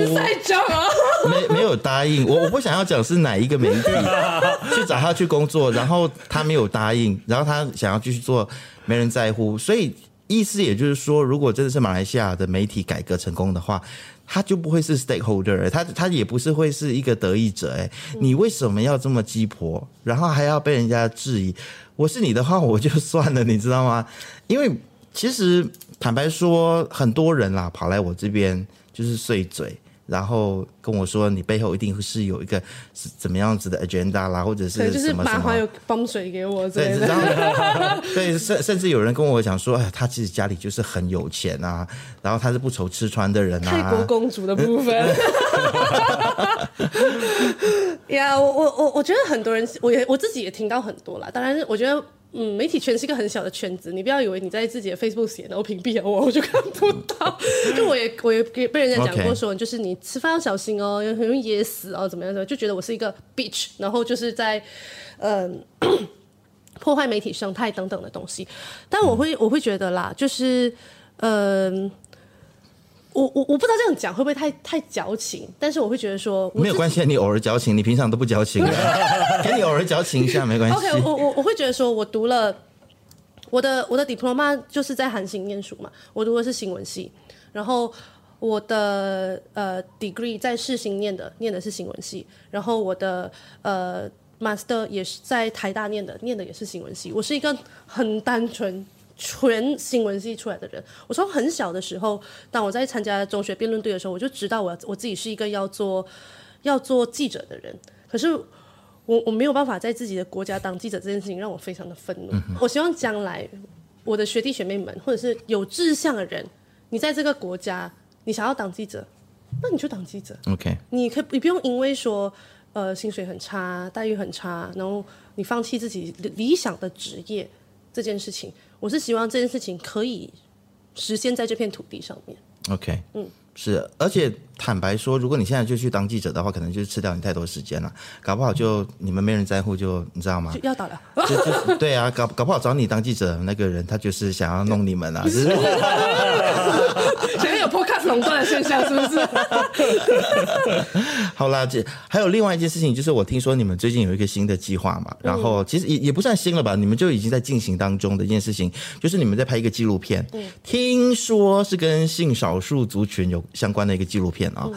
Speaker 1: 没没有答应我，我不想要讲是哪一个媒体 去找他去工作，然后他没有答应，然后他想要继续做，没人在乎，所以意思也就是说，如果真的是马来西亚的媒体改革成功的话，他就不会是 stakeholder，他他也不是会是一个得益者，哎，你为什么要这么鸡婆，然后还要被人家质疑？我是你的话，我就算了，你知道吗？因为其实。坦白说，很多人啦跑来我这边就是碎嘴，然后跟我说你背后一定是有一个是怎么样子的 agenda 啦，或者是。就是麻烦
Speaker 2: 有泵水给我。
Speaker 1: 对，然后 对，甚甚至有人跟我讲说，哎，他其实家里就是很有钱啊，然后他是不愁吃穿的人啊。
Speaker 2: 泰国公主的部分。呀，yeah, 我我我我觉得很多人，我也我自己也听到很多啦。当然，我觉得。嗯，媒体圈是一个很小的圈子，你不要以为你在自己的 Facebook 写，然后屏蔽了我，我就看不到。就我也我也被人家讲过说就是你吃饭要小心哦，很容易噎死哦，怎么样的，就觉得我是一个 bitch，然后就是在嗯、破坏媒体生态等等的东西。但我会我会觉得啦，就是嗯。我我我不知道这样讲会不会太太矫情，但是我会觉得说
Speaker 1: 没有关系，你偶尔矫情，你平常都不矫情，给你偶尔矫情一下没关系。
Speaker 2: OK，我我我会觉得说，我读了我的我的 diploma 就是在韩行念书嘛，我读的是新闻系，然后我的呃 degree 在世新念的，念的是新闻系，然后我的呃 master 也是在台大念的，念的也是新闻系，我是一个很单纯。全新闻系出来的人，我从很小的时候，当我在参加中学辩论队的时候，我就知道我我自己是一个要做要做记者的人。可是我我没有办法在自己的国家当记者，这件事情让我非常的愤怒。嗯、我希望将来我的学弟学妹们，或者是有志向的人，你在这个国家，你想要当记者，那你就当记者。
Speaker 1: OK，
Speaker 2: 你可以你不用因为说呃薪水很差，待遇很差，然后你放弃自己理想的职业这件事情。我是希望这件事情可以实现在这片土地上面。
Speaker 1: OK，嗯，是，而且坦白说，如果你现在就去当记者的话，可能就吃掉你太多时间了，搞不好就你们没人在乎，就你知道吗？
Speaker 2: 要倒了。
Speaker 1: 就就对啊，搞搞不好找你当记者那个人，他就是想要弄你们啊。垄断的现象是不是？好啦，这还有另外一件事情，就是我听说你们最近有一个新的计划嘛，然后其实也也不算新了吧，你们就已经在进行当中的一件事情，就是你们在拍一个纪录片，听说是跟性少数族群有相关的一个纪录片啊。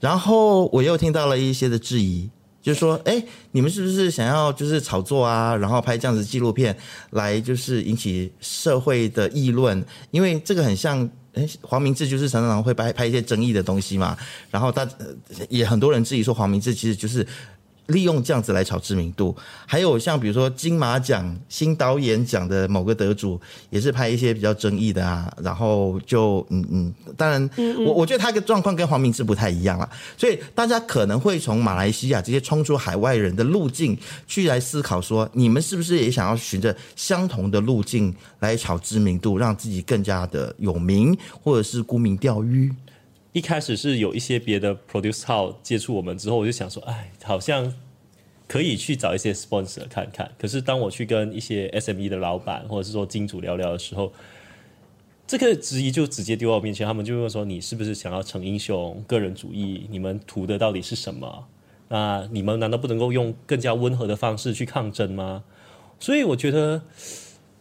Speaker 1: 然后我又听到了一些的质疑，就是说，哎，你们是不是想要就是炒作啊，然后拍这样子纪录片来就是引起社会的议论？因为这个很像。哎，黄明志就是常常会拍拍一些争议的东西嘛，然后他也很多人质疑说黄明志其实就是利用这样子来炒知名度。还有像比如说金马奖新导演奖的某个得主，也是拍一些比较争议的啊，然后就嗯嗯，当然嗯嗯我我觉得他的状况跟黄明志不太一样了，所以大家可能会从马来西亚这些冲出海外人的路径去来思考说，你们是不是也想要循着相同的路径来炒知名度，让自己更加的有名，或者是沽名钓誉？
Speaker 3: 一开始是有一些别的 produce house 接触我们之后，我就想说，哎，好像可以去找一些 sponsor 看看。可是当我去跟一些 SME 的老板或者是说金主聊聊的时候，这个质疑就直接丢到我面前，他们就问说：“你是不是想要逞英雄、个人主义？你们图的到底是什么？那你们难道不能够用更加温和的方式去抗争吗？”所以我觉得，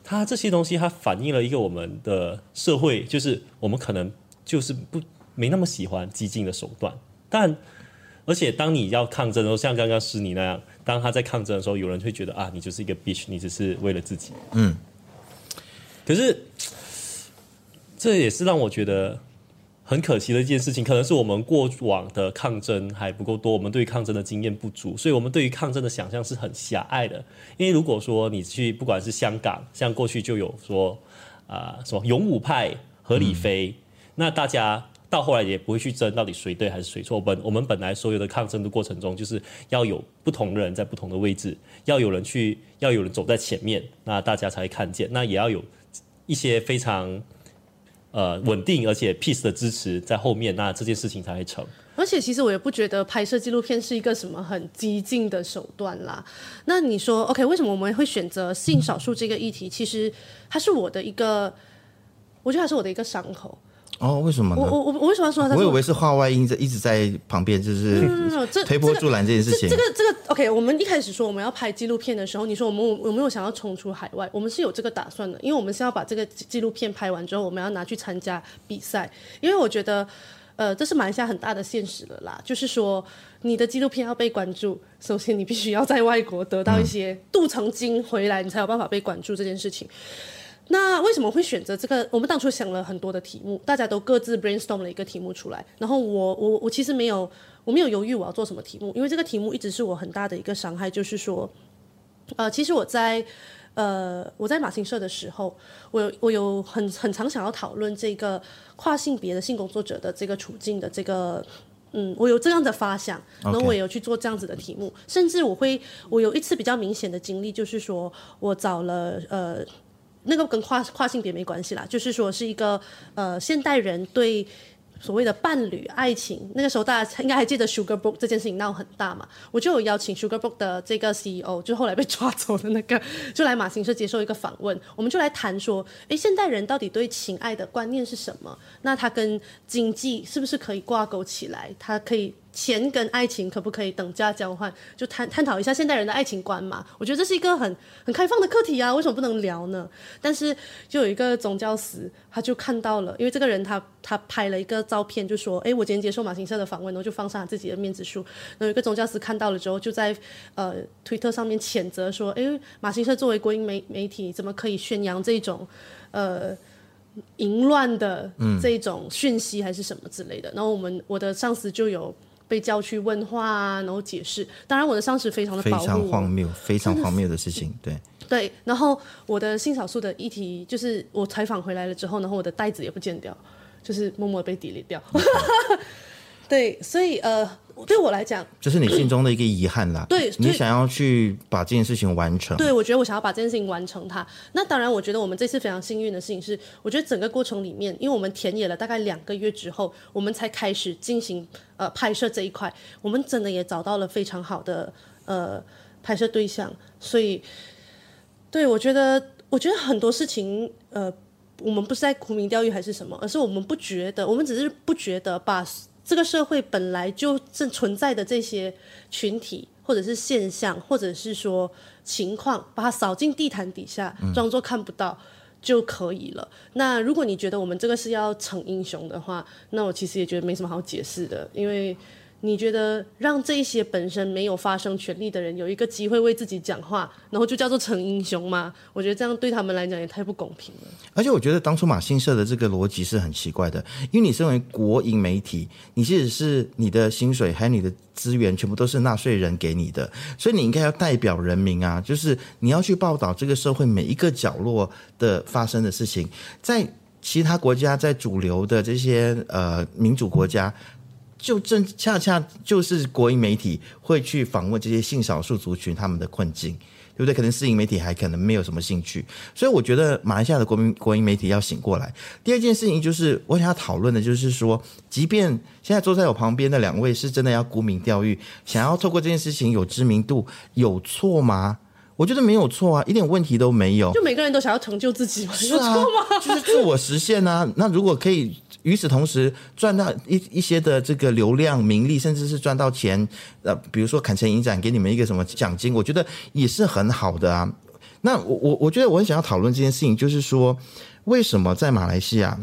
Speaker 3: 它这些东西它反映了一个我们的社会，就是我们可能就是不。没那么喜欢激进的手段，但而且当你要抗争的时候，像刚刚诗妮那样，当他在抗争的时候，有人会觉得啊，你就是一个 bitch，你只是为了自己。嗯。可是这也是让我觉得很可惜的一件事情，可能是我们过往的抗争还不够多，我们对于抗争的经验不足，所以我们对于抗争的想象是很狭隘的。因为如果说你去，不管是香港，像过去就有说啊、呃，什么勇武派何理飞，嗯、那大家。到后来也不会去争到底谁对还是谁错。本我们本来所有的抗争的过程中，就是要有不同的人在不同的位置，要有人去，要有人走在前面，那大家才会看见。那也要有一些非常呃稳定而且 peace 的支持在后面，那这件事情才会成。
Speaker 2: 而且其实我也不觉得拍摄纪录片是一个什么很激进的手段啦。那你说 OK，为什么我们会选择性少数这个议题？其实它是我的一个，我觉得它是我的一个伤口。
Speaker 1: 哦，为什么呢？
Speaker 2: 我我我为什么要说他？
Speaker 1: 我以为是话外音在一直在旁边，就是推波助澜这件事情。
Speaker 2: 这个这个 OK，我们一开始说我们要拍纪录片的时候，你说我们有没有想要冲出海外？我们是有这个打算的，因为我们是要把这个纪录片拍完之后，我们要拿去参加比赛。因为我觉得，呃，这是马来西亚很大的现实了啦，就是说你的纪录片要被关注，首先你必须要在外国得到一些镀层金回来，你才有办法被关注这件事情。那为什么会选择这个？我们当初想了很多的题目，大家都各自 brainstorm 了一个题目出来。然后我我我其实没有我没有犹豫我要做什么题目，因为这个题目一直是我很大的一个伤害，就是说，呃，其实我在呃我在马新社的时候，我有我有很很常想要讨论这个跨性别的性工作者的这个处境的这个，嗯，我有这样的发想，然后我也有去做这样子的题目.甚至我会我有一次比较明显的经历，就是说我找了呃。那个跟跨跨性别没关系啦，就是说是一个呃现代人对所谓的伴侣爱情，那个时候大家应该还记得 Sugar Book 这件事情闹很大嘛，我就有邀请 Sugar Book 的这个 CEO，就后来被抓走的那个，就来马新社接受一个访问，我们就来谈说，诶，现代人到底对情爱的观念是什么？那他跟经济是不是可以挂钩起来？他可以。钱跟爱情可不可以等价交换？就探探讨一下现代人的爱情观嘛。我觉得这是一个很很开放的课题啊，为什么不能聊呢？但是就有一个宗教师，他就看到了，因为这个人他他拍了一个照片，就说：“哎，我今天接受马新社的访问，然后就放上自己的面子书。”那有一个宗教师看到了之后，就在呃推特上面谴责说：“哎，马新社作为国营媒媒体，怎么可以宣扬这种呃？”淫乱的这种讯息还是什么之类的，嗯、然后我们我的上司就有被叫去问话啊，然后解释。当然我的上司非常的保护，
Speaker 1: 非常荒谬，非常荒谬的事情，对
Speaker 2: 对。然后我的性少数的议题，就是我采访回来了之后，然后我的袋子也不见掉，就是默默被 delete 掉。对，所以呃。对我来讲，
Speaker 1: 这是你心中的一个遗憾啦。
Speaker 2: 对，
Speaker 1: 你想要去把这件事情完成。
Speaker 2: 对，我觉得我想要把这件事情完成它。那当然，我觉得我们这次非常幸运的事情是，我觉得整个过程里面，因为我们田野了大概两个月之后，我们才开始进行呃拍摄这一块，我们真的也找到了非常好的呃拍摄对象。所以，对，我觉得，我觉得很多事情呃，我们不是在沽名钓誉还是什么，而是我们不觉得，我们只是不觉得把。这个社会本来就正存在的这些群体，或者是现象，或者是说情况，把它扫进地毯底下，装作看不到就可以了。嗯、那如果你觉得我们这个是要逞英雄的话，那我其实也觉得没什么好解释的，因为你觉得让这些本身没有发生权利的人有一个机会为自己讲话，然后就叫做成英雄吗？我觉得这样对他们来讲也太不公平了。
Speaker 1: 而且我觉得当初马新社的这个逻辑是很奇怪的，因为你身为国营媒体，你其实是你的薪水还有你的资源全部都是纳税人给你的，所以你应该要代表人民啊，就是你要去报道这个社会每一个角落的发生的事情。在其他国家，在主流的这些呃民主国家。就正恰恰就是国营媒体会去访问这些性少数族群他们的困境，对不对？可能私营媒体还可能没有什么兴趣，所以我觉得马来西亚的国民国营媒体要醒过来。第二件事情就是我想要讨论的，就是说，即便现在坐在我旁边的两位是真的要沽名钓誉，想要透过这件事情有知名度，有错吗？我觉得没有错啊，一点问题都没有。
Speaker 2: 就每个人都想要成就自己嘛，有错吗？
Speaker 1: 就是自我实现啊。那如果可以。与此同时，赚到一一些的这个流量、名利，甚至是赚到钱，呃，比如说砍成影展给你们一个什么奖金，我觉得也是很好的啊。那我我我觉得我很想要讨论这件事情，就是说，为什么在马来西亚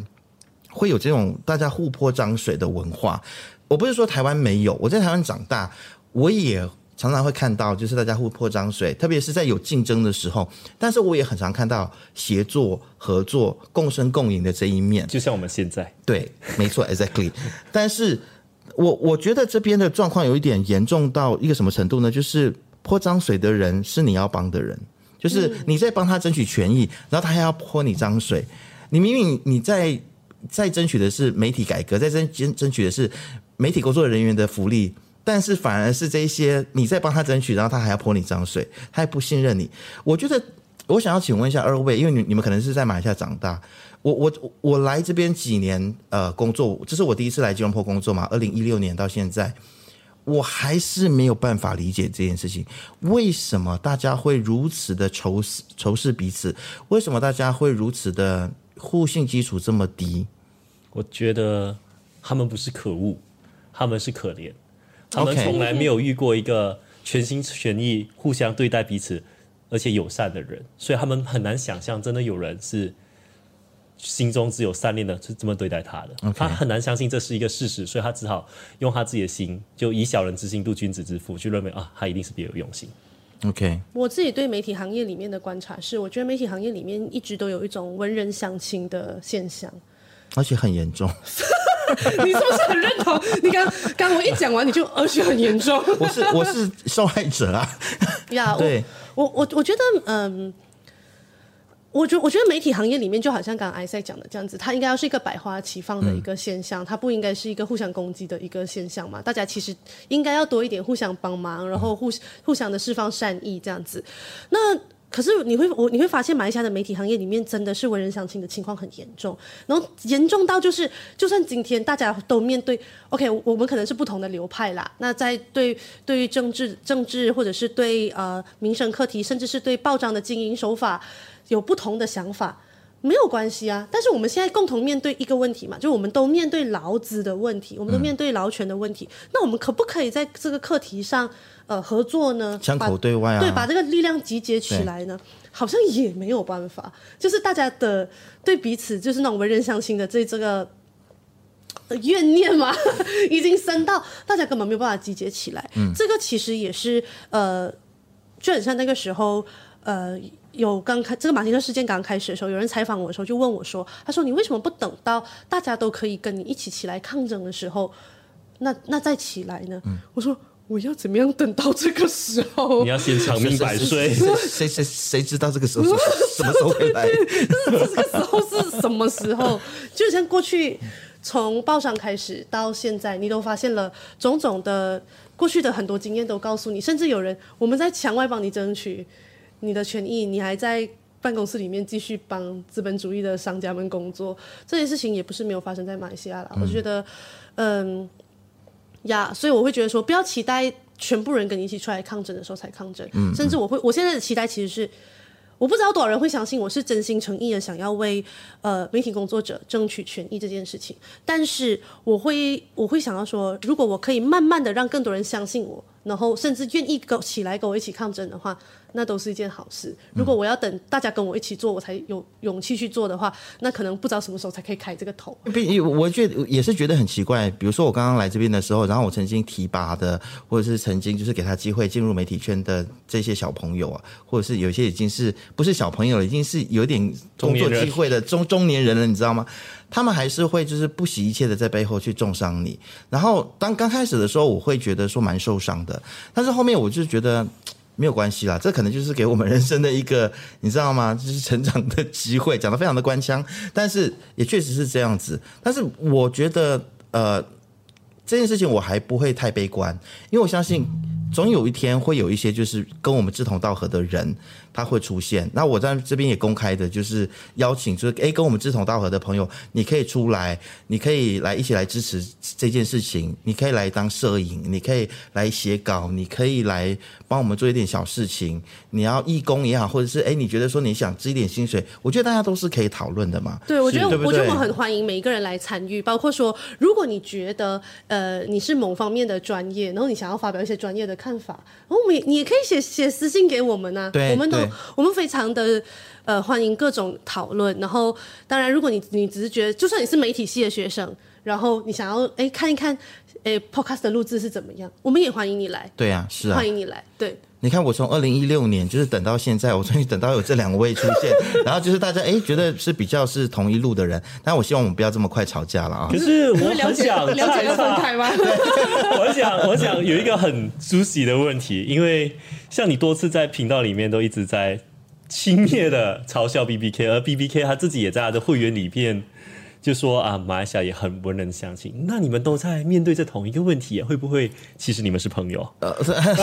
Speaker 1: 会有这种大家互泼脏水的文化？我不是说台湾没有，我在台湾长大，我也。常常会看到，就是大家互泼脏水，特别是在有竞争的时候。但是我也很常看到协作、合作、共生共赢的这一面。
Speaker 3: 就像我们现在，
Speaker 1: 对，没错，exactly。但是我我觉得这边的状况有一点严重到一个什么程度呢？就是泼脏水的人是你要帮的人，就是你在帮他争取权益，然后他还要泼你脏水。你明明你在在争取的是媒体改革，在争争争取的是媒体工作人员的福利。但是反而是这些你在帮他争取，然后他还要泼你脏水，他还不信任你。我觉得我想要请问一下二位，因为你你们可能是在马来西亚长大，我我我来这边几年呃工作，这是我第一次来吉隆坡工作嘛，二零一六年到现在，我还是没有办法理解这件事情，为什么大家会如此的仇视仇视彼此？为什么大家会如此的互信基础这么低？
Speaker 3: 我觉得他们不是可恶，他们是可怜。他们从来没有遇过一个全心全意、互相对待彼此而且友善的人，所以他们很难想象，真的有人是心中只有善念的，是这么对待他的。他很难相信这是一个事实，所以他只好用他自己的心，就以小人之心度君子之腹，去认为啊，他一定是别有用心。
Speaker 1: OK，我
Speaker 2: 自己对媒体行业里面的观察是，我觉得媒体行业里面一直都有一种文人相亲的现象，
Speaker 1: 而且很严重。
Speaker 2: 你是不是很认同？你刚刚我一讲完，你就而且很严重。
Speaker 1: 我是我是受害者啊。
Speaker 2: 呀，对，我我我觉得，嗯，我觉我觉得媒体行业里面就好像刚刚 Isaac 讲的这样子，它应该要是一个百花齐放的一个现象，它不应该是一个互相攻击的一个现象嘛。大家其实应该要多一点互相帮忙，然后互互相的释放善意这样子。那可是你会我你会发现马来西亚的媒体行业里面真的是文人相亲的情况很严重，然后严重到就是，就算今天大家都面对，OK，我们可能是不同的流派啦。那在对对于政治政治或者是对呃民生课题，甚至是对报章的经营手法有不同的想法，没有关系啊。但是我们现在共同面对一个问题嘛，就我们都面对劳资的问题，我们都面对劳权的问题。嗯、那我们可不可以在这个课题上？呃，合作呢？
Speaker 1: 枪口对外啊，
Speaker 2: 对，把这个力量集结起来呢，好像也没有办法。就是大家的对彼此，就是那种文人相亲的这这个怨念嘛，已经深到大家根本没有办法集结起来。嗯，这个其实也是呃，就很像那个时候，呃，有刚开这个马新社事件刚开始的时候，有人采访我的时候，就问我说：“他说你为什么不等到大家都可以跟你一起起来抗争的时候，那那再起来呢？”嗯，我说。我要怎么样等到这个时候？
Speaker 3: 你要先长命百岁。
Speaker 1: 谁谁谁知道这个时候什么时候会来？
Speaker 2: 这个时候是什么时候？就像过去从报上开始到现在，你都发现了种种的过去的很多经验都告诉你，甚至有人我们在墙外帮你争取你的权益，你还在办公室里面继续帮资本主义的商家们工作。这件事情也不是没有发生在马来西亚啦。我觉得，嗯。呀所以我会觉得说，不要期待全部人跟你一起出来抗争的时候才抗争。嗯，甚至我会，我现在的期待其实是，我不知道多少人会相信我是真心诚意的想要为呃媒体工作者争取权益这件事情。但是我会，我会想要说，如果我可以慢慢的让更多人相信我，然后甚至愿意跟起来跟我一起抗争的话，那都是一件好事。如果我要等大家跟我一起做，我才有勇气去做的话，那可能不知道什么时候才可以开这个头。
Speaker 1: 我觉得也是觉得很奇怪。比如说我刚刚来这边的时候，然后我曾经提拔的，或者是曾经就是给他机会进入媒体圈的这些小朋友啊，或者是有些已经是不是小朋友了，已经是有点工作机会的中中年人了，你知道吗？他们还是会就是不惜一切的在背后去重伤你。然后当刚开始的时候，我会觉得说蛮受伤的，但是后面我就觉得。没有关系啦，这可能就是给我们人生的一个，你知道吗？就是成长的机会，讲得非常的官腔，但是也确实是这样子。但是我觉得，呃，这件事情我还不会太悲观，因为我相信总有一天会有一些就是跟我们志同道合的人。他会出现，那我在这边也公开的，就是邀请，就是诶，跟我们志同道合的朋友，你可以出来，你可以来一起来支持这件事情，你可以来当摄影，你可以来写稿，你可以来帮我们做一点小事情。你要义工也好，或者是诶，你觉得说你想支一点薪水，我觉得大家都是可以讨论的嘛。
Speaker 2: 对，我觉得，我觉得我很欢迎每一个人来参与，包括说，如果你觉得呃你是某方面的专业，然后你想要发表一些专业的看法，然后我们你也可以写写私信给我们啊，
Speaker 1: 对，
Speaker 2: 我们都。我们非常的呃欢迎各种讨论，然后当然，如果你你只是觉得，就算你是媒体系的学生，然后你想要哎看一看哎 Podcast 的录制是怎么样，我们也欢迎你来。
Speaker 1: 对啊，是啊，
Speaker 2: 欢迎你来。对，
Speaker 1: 你看我从二零一六年就是等到现在，我终于等到有这两位出现，然后就是大家哎觉得是比较是同一路的人，但我希望我们不要这么快吵架了啊。
Speaker 3: 可是我很想
Speaker 2: 了解要分开吗？
Speaker 3: 我想我想有一个很 juicy 的问题，因为像你多次在频道里面都一直在。轻蔑的嘲笑 BBK，而 BBK 他自己也在他的会员里面就说啊，马来西亚也很文人相亲。那你们都在面对着同一个问题，会不会其实你们是朋友？呃，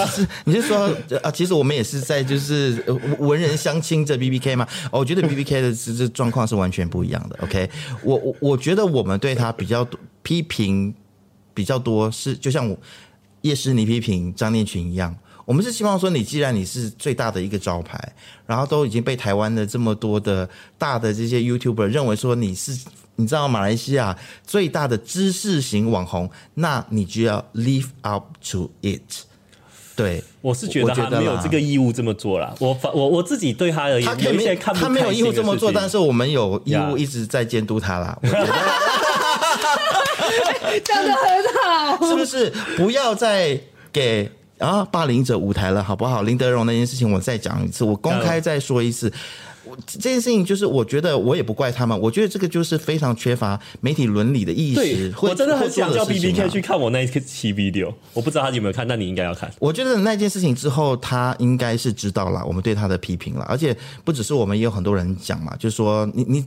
Speaker 1: 是 你是说啊，其实我们也是在就是文人相亲这 BBK 吗？我觉得 BBK 的这这状况是完全不一样的。OK，我我我觉得我们对他比较多批评比较多，是就像我叶诗妮批评张念群一样。我们是希望说，你既然你是最大的一个招牌，然后都已经被台湾的这么多的大的这些 YouTuber 认为说你是，你知道马来西亚最大的知识型网红，那你就要 live up to it。对，
Speaker 3: 我是觉得他没有这个义务这么做啦。我我我自己对他而言，他没有
Speaker 1: 他没有义务这么做，但是我们有义务一直在监督他啦。讲
Speaker 2: 的很好，
Speaker 1: 是不是？不要再给。啊！霸凌者舞台了，好不好？林德荣那件事情，我再讲一次，我公开再说一次。这件事情就是，我觉得我也不怪他们，我觉得这个就是非常缺乏媒体伦理的意识。
Speaker 3: 我真的很想叫 BBK 去看我那一期 video，我不知道他有没有看，但你应该要看。
Speaker 1: 我觉得那件事情之后，他应该是知道了我们对他的批评了，而且不只是我们，也有很多人讲嘛，就是说你你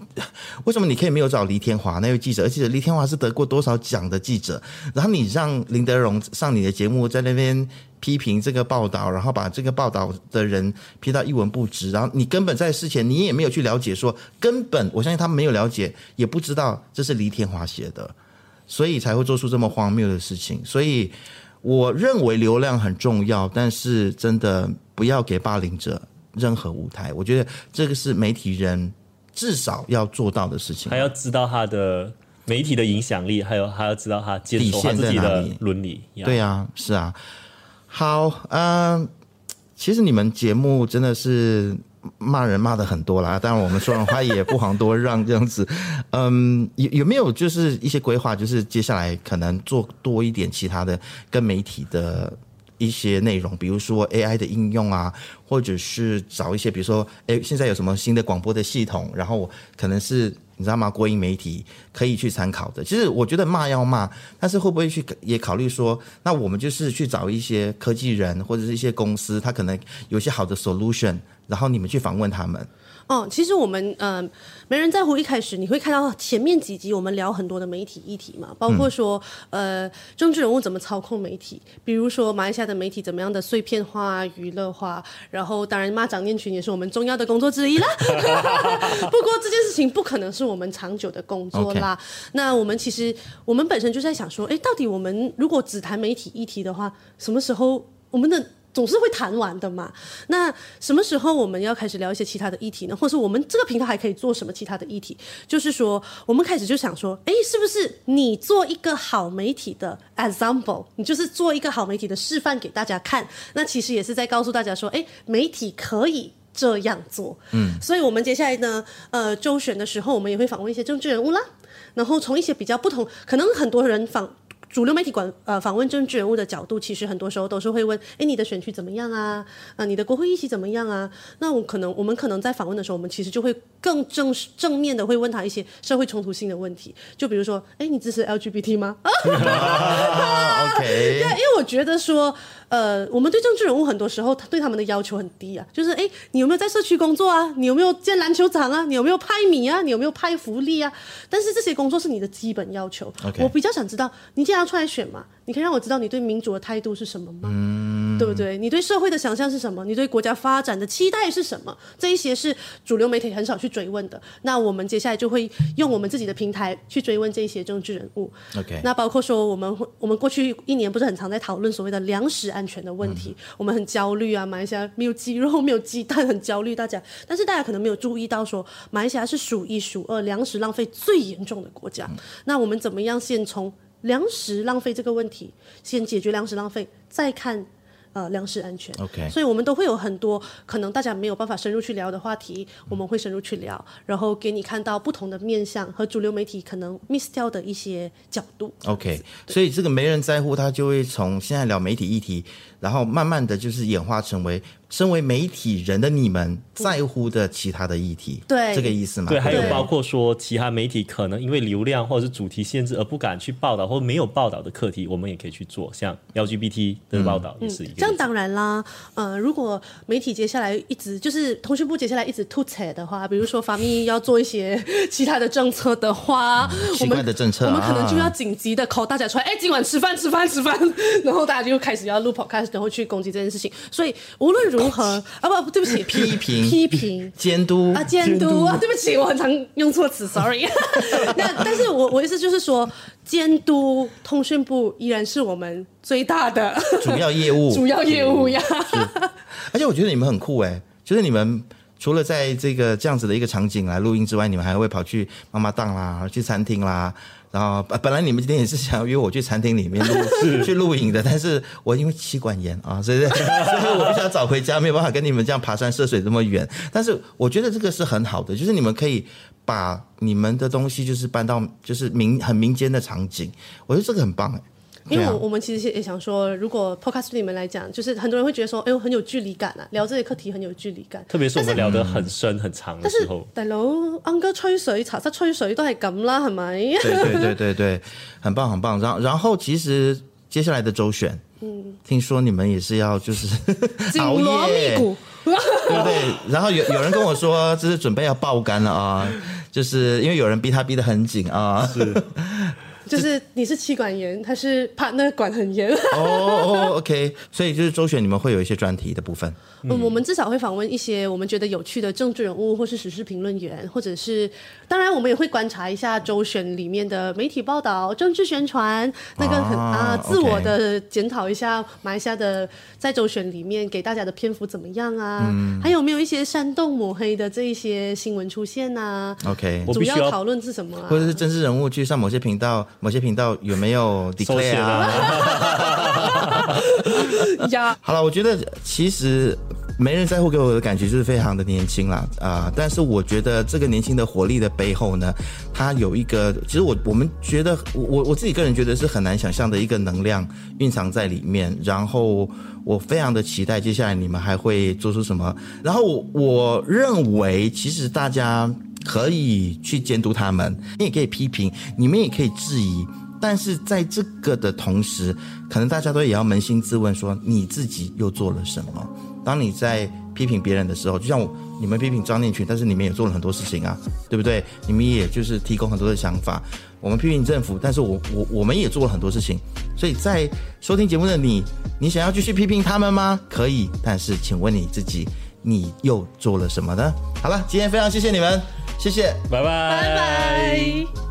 Speaker 1: 为什么你可以没有找黎天华那位记者？而且黎天华是得过多少奖的记者，然后你让林德荣上你的节目，在那边。批评这个报道，然后把这个报道的人批到一文不值，然后你根本在事前你也没有去了解说，说根本我相信他们没有了解，也不知道这是黎天华写的，所以才会做出这么荒谬的事情。所以我认为流量很重要，但是真的不要给霸凌者任何舞台。我觉得这个是媒体人至少要做到的事情，
Speaker 3: 还要知道他的媒体的影响力，还有还要知道他坚守他自己的伦理。
Speaker 1: 对啊，是啊。好，嗯、呃，其实你们节目真的是骂人骂的很多啦，当然我们说人话也不遑多让这样子。嗯，有有没有就是一些规划，就是接下来可能做多一点其他的跟媒体的一些内容，比如说 AI 的应用啊，或者是找一些，比如说，哎，现在有什么新的广播的系统，然后可能是。你知道吗？国营媒体可以去参考的。其实我觉得骂要骂，但是会不会去也考虑说，那我们就是去找一些科技人或者是一些公司，他可能有些好的 solution，然后你们去访问他们。
Speaker 2: 哦，其实我们嗯、呃，没人在乎。一开始你会看到前面几集，我们聊很多的媒体议题嘛，包括说、嗯、呃，政治人物怎么操控媒体，比如说马来西亚的媒体怎么样的碎片化、娱乐化，然后当然骂长念群也是我们重要的工作之一啦。不过这件事情不可能是我们长久的工作啦。那我们其实我们本身就在想说，哎，到底我们如果只谈媒体议题的话，什么时候我们的总是会谈完的嘛。那什么时候我们要开始聊一些其他的议题呢？或是我们这个平台还可以做什么其他的议题？就是说，我们开始就想说，哎，是不是你做一个好媒体的 example，你就是做一个好媒体的示范给大家看？那其实也是在告诉大家说，哎，媒体可以这样做。嗯，所以我们接下来呢，呃，周选的时候，我们也会访问一些政治人物啦，然后从一些比较不同，可能很多人访。主流媒体管呃访问政治人物的角度，其实很多时候都是会问：哎，你的选区怎么样啊？啊、呃，你的国会议席怎么样啊？那我可能我们可能在访问的时候，我们其实就会更正正面的会问他一些社会冲突性的问题，就比如说：哎，你支持 LGBT 吗？
Speaker 1: OK，
Speaker 2: 对，因为我觉得说。呃，我们对政治人物很多时候，他对他们的要求很低啊，就是哎，你有没有在社区工作啊？你有没有建篮球场啊？你有没有派米啊？你有没有派福利啊？但是这些工作是你的基本要求。我比较想知道，你既然要出来选嘛，你可以让我知道你对民主的态度是什么吗？嗯，对不对？你对社会的想象是什么？你对国家发展的期待是什么？这一些是主流媒体很少去追问的。那我们接下来就会用我们自己的平台去追问这一些政治人物。
Speaker 1: OK，
Speaker 2: 那包括说我们我们过去一年不是很常在讨论所谓的粮食安全的问题，嗯、我们很焦虑啊，马来西亚没有鸡肉，没有鸡蛋，很焦虑。大家，但是大家可能没有注意到说，马来西亚是数一数二粮食浪费最严重的国家。嗯、那我们怎么样先从粮食浪费这个问题先解决粮食浪费，再看。呃，粮食安全
Speaker 1: ，OK，
Speaker 2: 所以我们都会有很多可能大家没有办法深入去聊的话题，我们会深入去聊，然后给你看到不同的面向和主流媒体可能 miss 掉的一些角度。
Speaker 1: OK，所以这个没人在乎，他就会从现在聊媒体议题，然后慢慢的就是演化成为。身为媒体人的你们在乎的其他的议题，
Speaker 2: 对
Speaker 1: 这个意思吗？
Speaker 3: 对，还有包括说其他媒体可能因为流量或者是主题限制而不敢去报道或没有报道的课题，我们也可以去做，像 LGBT 的报道也是一个、嗯嗯。这样当然啦，呃，如果媒体接下来一直就是通讯部接下来一直吐槽的话，比如说法密要做一些其他的政策的话，
Speaker 1: 嗯、奇怪的政策、啊
Speaker 2: 我，我们可能就要紧急的 call 大家出来，哎，今晚吃饭吃饭吃饭，然后大家就开始要录 podcast，然后去攻击这件事情。所以无论如如何啊不，对不起，
Speaker 1: 批评
Speaker 2: 批评
Speaker 1: 监督
Speaker 2: 啊监督啊，对不起，我很常用错词，sorry。那但是我我意思就是说，监督通讯部依然是我们最大的
Speaker 1: 主要业务，
Speaker 2: 主要业务呀。
Speaker 1: 而且我觉得你们很酷哎，就是你们除了在这个这样子的一个场景来录音之外，你们还会跑去妈妈档啦，去餐厅啦。然后本来你们今天也是想要约我去餐厅里面录 去录影的，但是我因为气管炎啊，所以 所以我不想早回家，没有办法跟你们这样爬山涉水这么远。但是我觉得这个是很好的，就是你们可以把你们的东西就是搬到就是民很民间的场景，我觉得这个很棒哎。
Speaker 2: 因为我我们其实也想说，如果 podcast 对你们来讲，就是很多人会觉得说，哎呦很有距离感啊，聊这些课题很有距离感。
Speaker 3: 特别是我们聊得很深很长的时候。
Speaker 2: 大佬，安哥吹水，茶室吹水都系咁啦，系咪？
Speaker 1: 对对对对对，很棒很棒。然后然后其实接下来的周选，嗯，听说你们也是要就是熬夜，对不对？然后有有人跟我说，就是准备要爆肝了啊，就是因为有人逼他逼得很紧啊，是。
Speaker 2: 就是你是妻管严，他是 partner 管很严。
Speaker 1: 哦哦，OK，所以就是周选，你们会有一些专题的部分。
Speaker 2: 嗯，我们至少会访问一些我们觉得有趣的政治人物，或是时事评论员，或者是当然我们也会观察一下周选里面的媒体报道、政治宣传，那个很啊，自我的检讨一下马来西亚的在周选里面给大家的篇幅怎么样啊？嗯、还有没有一些煽动抹黑的这一些新闻出现啊
Speaker 1: ？OK，
Speaker 2: 主要讨论是什么、啊？
Speaker 1: 或者是政治人物去上某些频道，某些频道有没有 declare 啊？呀，好了，我觉得其实。没人在乎给我的感觉就是非常的年轻啦啊、呃！但是我觉得这个年轻的活力的背后呢，它有一个，其实我我们觉得我我自己个人觉得是很难想象的一个能量蕴藏在里面。然后我非常的期待接下来你们还会做出什么。然后我，我认为其实大家可以去监督他们，你也可以批评，你们也可以质疑。但是在这个的同时，可能大家都也要扪心自问说，你自己又做了什么？当你在批评别人的时候，就像我你们批评张念群，但是你们也做了很多事情啊，对不对？你们也就是提供很多的想法。我们批评政府，但是我我我们也做了很多事情。所以在收听节目的你，你想要继续批评他们吗？可以，但是请问你自己，你又做了什么呢？好了，今天非常谢谢你们，谢谢，
Speaker 3: 拜拜，
Speaker 2: 拜拜。